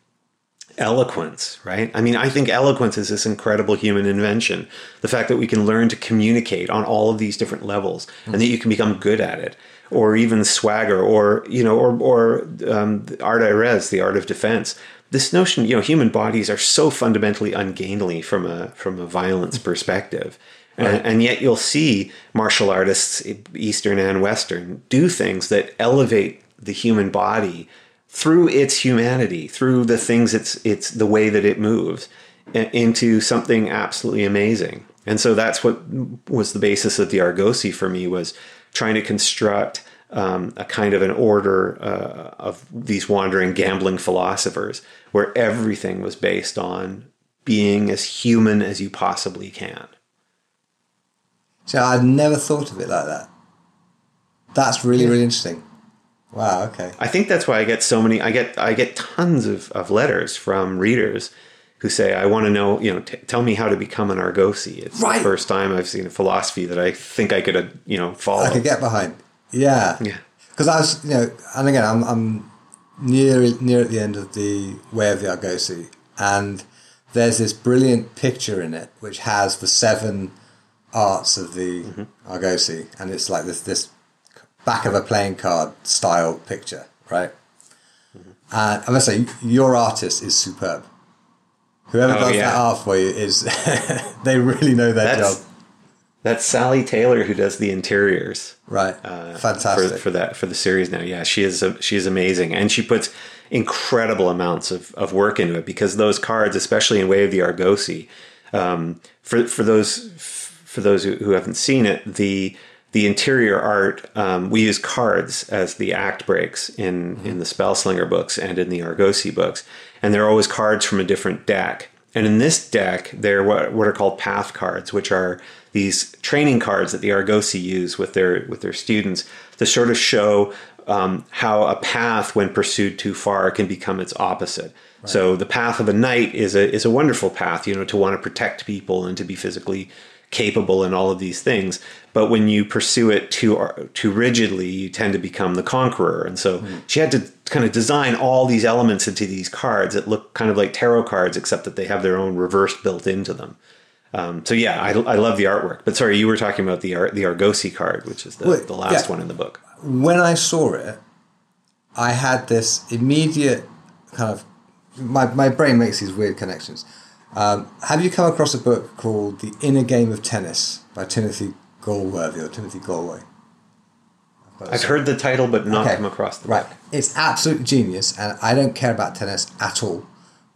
eloquence, right? I mean, I think eloquence is this incredible human invention. The fact that we can learn to communicate on all of these different levels and that you can become good at it. Or even swagger, or you know, or or um, arta eres, the art of defense. This notion, you know, human bodies are so fundamentally ungainly from a from a violence perspective, and, and yet you'll see martial artists, Eastern and Western, do things that elevate the human body through its humanity, through the things it's it's the way that it moves into something absolutely amazing. And so that's what was the basis of the Argosi for me was trying to construct um, a kind of an order uh, of these wandering gambling philosophers where everything was based on being as human as you possibly can. So I'd never thought of it like that. That's really really interesting. Wow. Okay. I think that's why I get so many. I get I get tons of, of letters from readers who say, "I want to know. You know, t- tell me how to become an Argosi." It's Right. the first time I've seen a philosophy that I think I could, uh, you know, follow. I could get behind. Yeah. Yeah. Because I was, you know, and again, I'm, I'm near near at the end of the Way of the Argosi, and there's this brilliant picture in it which has the seven arts of the Mm-hmm. Argosi, and it's like this this back of a playing card style picture, right? Mm-hmm. And I must say, your artist is superb. Whoever Oh, does yeah. that art for you is they really know their That's job, that's Sally Taylor who does the interiors. right? uh, Fantastic. for, for that for the series now. Yeah, she is she is amazing, and she puts incredible amounts of, of work into it because those cards, especially in Way of the Argosi, um, for for those for those who, who haven't seen it, the the interior art um, we use cards as the act breaks in in the Spellslinger books and in the Argosi books, and they're always cards from a different deck. And in this deck, they're what, what are called path cards, which are these training cards that the Argosi use with their with their students to sort of show um, how a path, when pursued too far, can become its opposite. So the path of a knight is a is a wonderful path, you know, to want to protect people and to be physically capable and all of these things. But when you pursue it too too rigidly, you tend to become the conqueror. And so mm. she had to kind of design all these elements into these cards that look kind of like tarot cards, except that they have their own reverse built into them. Um, so yeah, I, I love the artwork. But sorry, you were talking about the the Argosi card, which is the, the last yeah. one in the book. When I saw it, I had this immediate kind of my my brain makes these weird connections. Um, have you come across a book called The Inner Game of Tennis by Timothy Galworthy or Timothy Gallwey? I've heard the title, but not okay. come across the right. Book. It's absolute genius, and I don't care about tennis at all,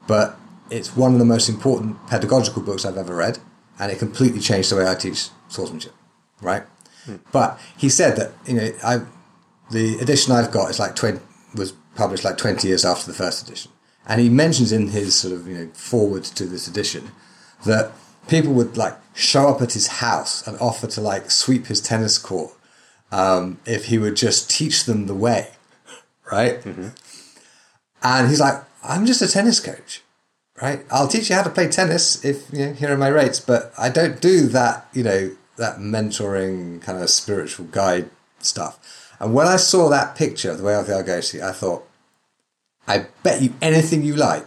but it's one of the most important pedagogical books I've ever read, and it completely changed the way I teach swordsmanship. Right, hmm. but he said that you know I, the edition I've got is like 20, was published like twenty years after the first edition, and he mentions in his sort of you know forward to this edition that people would like show up at his house and offer to like sweep his tennis court um, if he would just teach them the way, right? Mm-hmm. And he's like, I'm just a tennis coach, right? I'll teach you how to play tennis if you know, here are my rates, but I don't do that, you know, that mentoring kind of spiritual guide stuff. And when I saw that picture of the way of the Argosi, I thought, I bet you anything you like.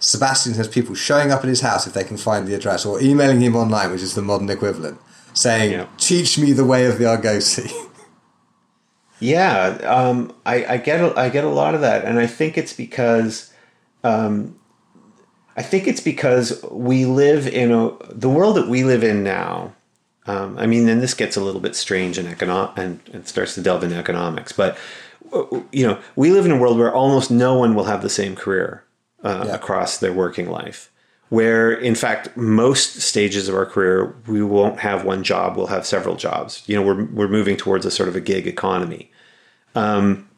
Sebastien has people showing up at his house if they can find the address, or emailing him online, which is the modern equivalent, saying, yeah. "Teach me the way of the Argosi." Yeah, um, I, I, get a, I get a lot of that, and I think it's because um, I think it's because we live in a the world that we live in now. Um, I mean, then this gets a little bit strange and economic and, and starts to delve into economics, but you know, we live in a world where almost no one will have the same career uh, yeah. across their working life. Where, in fact, most stages of our career, we won't have one job; we'll have several jobs. You know, we're we're moving towards a sort of a gig economy, um,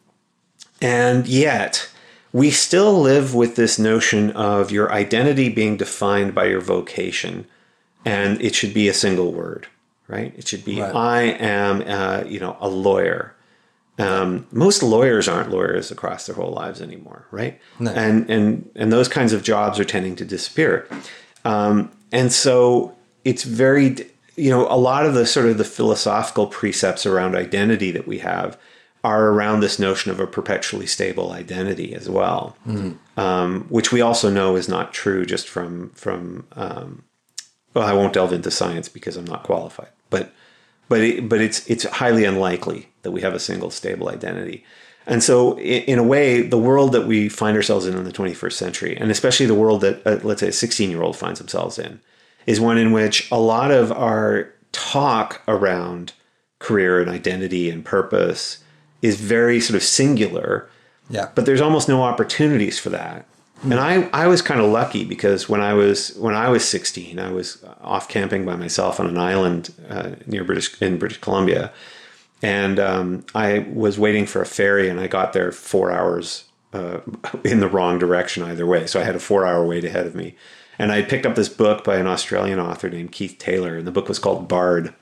and yet we still live with this notion of your identity being defined by your vocation, and it should be a single word, right? It should be right. I am, uh, you know, a lawyer. Um, most lawyers aren't lawyers across their whole lives anymore, right? No. And and and those kinds of jobs are tending to disappear. Um, and so it's very, you know, a lot of the sort of the philosophical precepts around identity that we have are around this notion of a perpetually stable identity as well, mm. um, which we also know is not true just from from. Um, well, I won't delve into science because I'm not qualified, but but it, but it's it's highly unlikely that we have a single stable identity. And so, in, in, a way, the world that we find ourselves in in the 21st century, and especially the world that, uh, let's say, a 16 year old finds themselves in, is one in which a lot of our talk around career and identity and purpose is very sort of singular. Yeah. But there's almost no opportunities for that. And I, I was kind of lucky because when I was when I was 16, I was off camping by myself on an island uh, near British in British Columbia, and um, I was waiting for a ferry, and I got there four hours uh, in the wrong direction either way. So I had a four hour wait ahead of me, and I picked up this book by an Australian author named Keith Taylor, and the book was called Bard,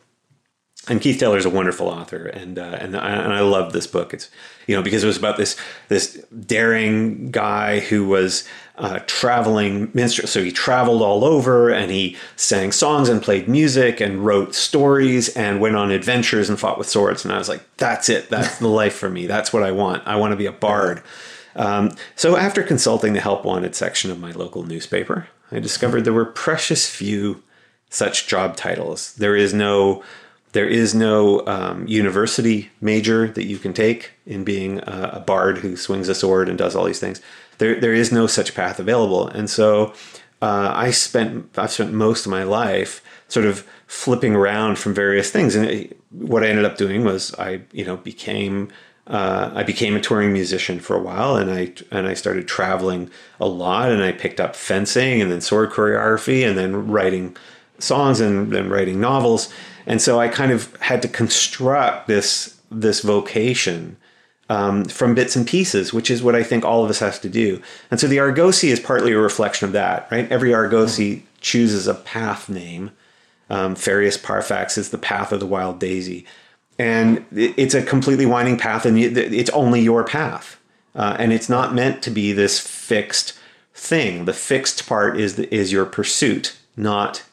and Keith Taylor is a wonderful author, and uh, and I, and I love this book. It's you know because it was about this this daring guy who was uh, traveling minstrel. So he traveled all over, and he sang songs and played music and wrote stories and went on adventures and fought with swords. And I was like, that's it. That's the life for me. That's what I want. I want to be a bard. Um, so after consulting the help wanted section of my local newspaper, I discovered there were precious few such job titles. There is no there is no um, university major that you can take in being a, a, bard who swings a sword and does all these things. There, there is no such path available, and so uh, I spent I've spent most of my life sort of flipping around from various things. And it, what I ended up doing was I you know became uh, I became a touring musician for a while, and I and I started traveling a lot, and I picked up fencing, and then sword choreography, and then writing songs and then writing novels and so I kind of had to construct this this vocation um, from bits and pieces, which is what I think all of us has to do. And so the Argosi is partly a reflection of that, right? Every Argosi chooses a path name. Um, Ferius Parfax is the path of the wild daisy, and it's a completely winding path, and it's only your path, uh, and it's not meant to be this fixed thing. The fixed part is the, is your pursuit, not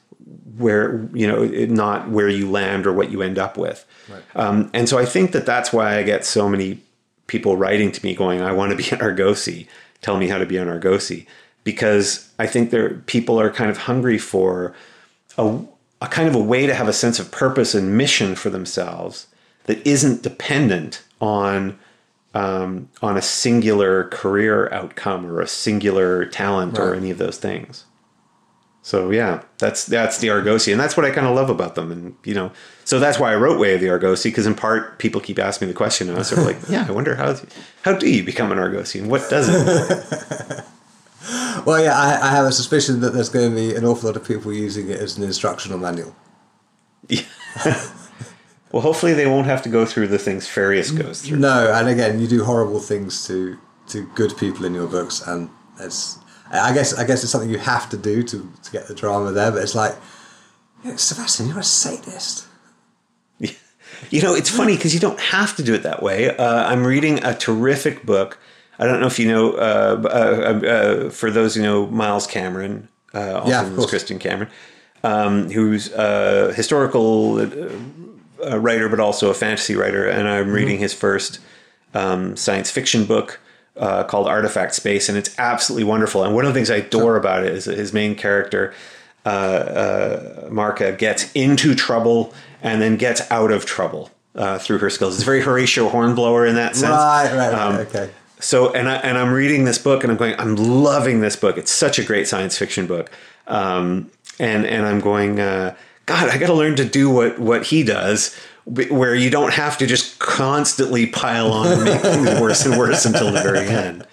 where you know not where you land or what you end up with right. um, and so i think that that's why i get so many people writing to me going i want to be an argosi tell me how to be an argosi because i think there people are kind of hungry for a, a kind of a way to have a sense of purpose and mission for themselves that isn't dependent on um, on a singular career outcome or a singular talent right. or any of those things. So yeah, that's that's the Argosi, and that's what I kind of love about them. And you know, so that's why I wrote Way of the Argosi because in part people keep asking me the question, and I was sort of like, yeah, I wonder how how do you become an Argosi, and what does it? well, yeah, I, I, have a suspicion that there's going to be an awful lot of people using it as an instructional manual. Yeah. well, hopefully they won't have to go through the things Ferius goes through. No, and again, you do horrible things to to good people in your books, and it's I guess I guess it's something you have to do to, to get the drama there. But it's like, you know, Sebastien, you're a sadist. You know, it's funny because you don't have to do it that way. Uh, I'm reading a terrific book. I don't know if you know. Uh, uh, uh for those who know Miles Cameron, uh, also yeah, Christian Cameron, um, who's a historical uh, writer but also a fantasy writer, and I'm reading mm-hmm. his first um, science fiction book uh, called Artifact Space, and it's absolutely wonderful. And one of the things I adore about it is that his main character, uh, uh, Marca, gets into trouble and then gets out of trouble uh, through her skills. It's very Horatio Hornblower in that sense. Right, right, um, okay. So, and I and I'm reading this book, and I'm going, I'm loving this book. It's such a great science fiction book, um, and and I'm going, uh, God, I got to learn to do what what he does where you don't have to just constantly pile on and make things worse and worse until the very end.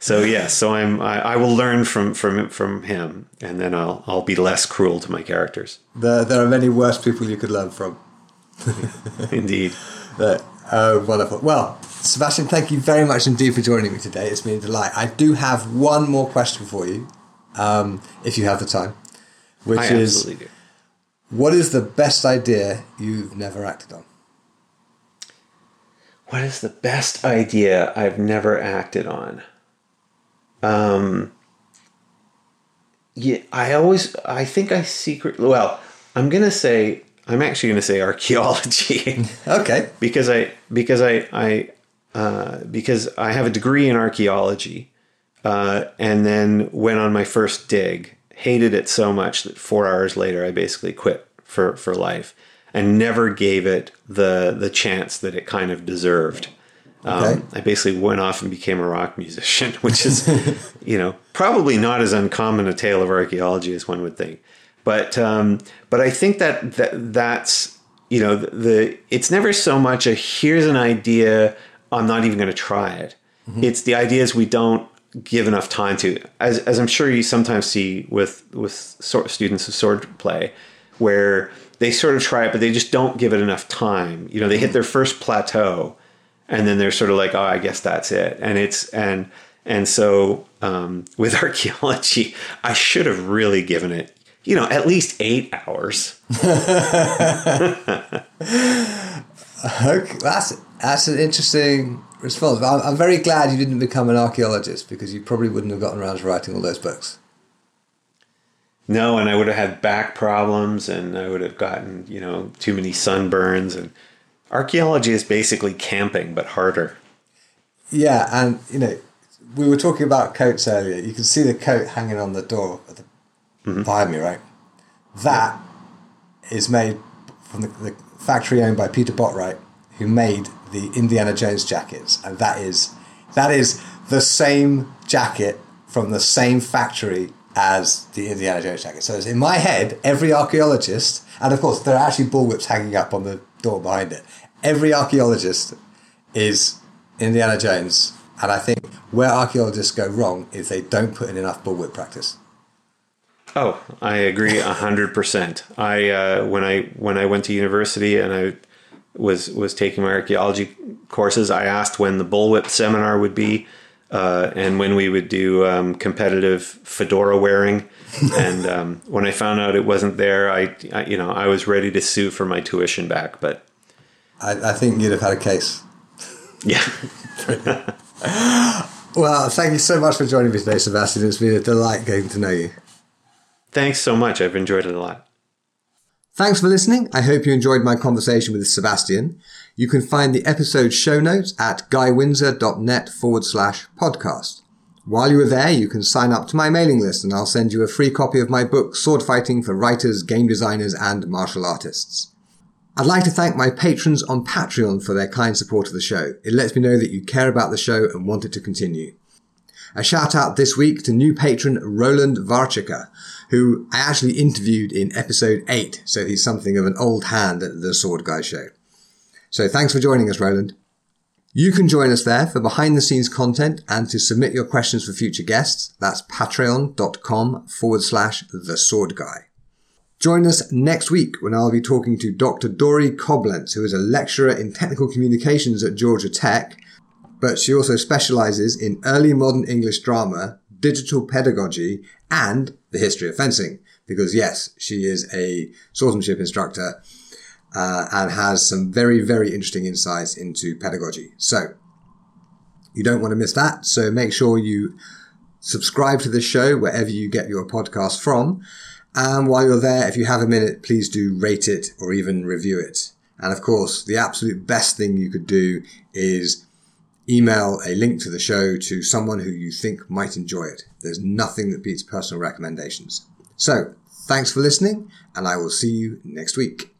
So yes, yeah, so I'm I, I, will learn from from from him, and then I'll I'll be less cruel to my characters. There there are many worse people you could learn from. indeed. But, oh, wonderful. Well, Sebastien, thank you very much indeed for joining me today. It's been a delight. I do have one more question for you, um, if you have the time, which I is. What is the best idea you've never acted on? What is the best idea I've never acted on? Um, yeah, I always, I think I secretly, well, I'm going to say, I'm actually going to say archaeology. okay. because I, because I, I, uh, because I have a degree in archaeology, uh, and then went on my first dig hated it so much that four hours later I basically quit for for life and never gave it the the chance that it kind of deserved. Um, okay. Um, I basically went off and became a rock musician, which is, you know, probably not as uncommon a tale of archaeology as one would think. But um, but I think that, that that's you know the, the it's never so much a here's an idea I'm not even going to try it. Mm-hmm. It's the ideas we don't give enough time to. As, as I'm sure you sometimes see with with sort of students of sword play, where they sort of try it, but they just don't give it enough time. You know, they hit their first plateau, and then they're sort of like, "Oh, I guess that's it." And it's and and so um, with archaeology, I should have really given it, you know, at least eight hours. that's that's an interesting response. I'm, I'm very glad you didn't become an archaeologist because you probably wouldn't have gotten around to writing all those books. No, and I would have had back problems, and I would have gotten you know too many sunburns. And archaeology is basically camping, but harder. Yeah, and you know, we were talking about coats earlier. You can see the coat hanging on the door the, mm-hmm. behind me, right? That yeah. is made from the, the factory owned by Peter Bottwright, who made the Indiana Jones jackets, and that is that is the same jacket from the same factory as the Indiana Jones jacket. So it's in my head, every archaeologist, and of course there are actually bullwhips hanging up on the door behind it. Every archaeologist is Indiana Jones, and I think where archaeologists go wrong is they don't put in enough bullwhip practice. Oh, I agree hundred percent. I uh, when I when I went to university and I was was taking my archaeology courses, I asked when the bullwhip seminar would be, uh, and when we would do um, competitive fedora wearing. and um, when I found out it wasn't there, I, I, you know I was ready to sue for my tuition back. But I, I think you'd have had a case. Yeah. well, thank you so much for joining me today, Sebastien. It's been a delight getting to know you. Thanks so much. I've enjoyed it a lot. Thanks for listening. I hope you enjoyed my conversation with Sebastien. You can find the episode show notes at guywindsor.net forward slash podcast. While you are there, you can sign up to my mailing list and I'll send you a free copy of my book, Sword Fighting for Writers, Game Designers, and Martial Artists. I'd like to thank my patrons on Patreon for their kind support of the show. It lets me know that you care about the show and want it to continue. A shout out this week to new patron Roland Warzecha, who I actually interviewed in episode 8, so he's something of an old hand at the Sword Guy show. So thanks for joining us, Roland. You can join us there for behind the scenes content and to submit your questions for future guests. That's patreon.com forward slash the sword guy. Join us next week when I'll be talking to Dr. Dori Coblentz, who is a lecturer in technical communications at Georgia Tech, but she also specializes in early modern English drama, digital pedagogy, and the history of fencing. Because yes, she is a swordsmanship instructor uh, and has some very, very interesting insights into pedagogy. So you don't want to miss that. So make sure you subscribe to this show wherever you get your podcast from. And while you're there, if you have a minute, please do rate it or even review it. And of course, the absolute best thing you could do is email a link to the show to someone who you think might enjoy it. There's nothing that beats personal recommendations. So, thanks for listening, and I will see you next week.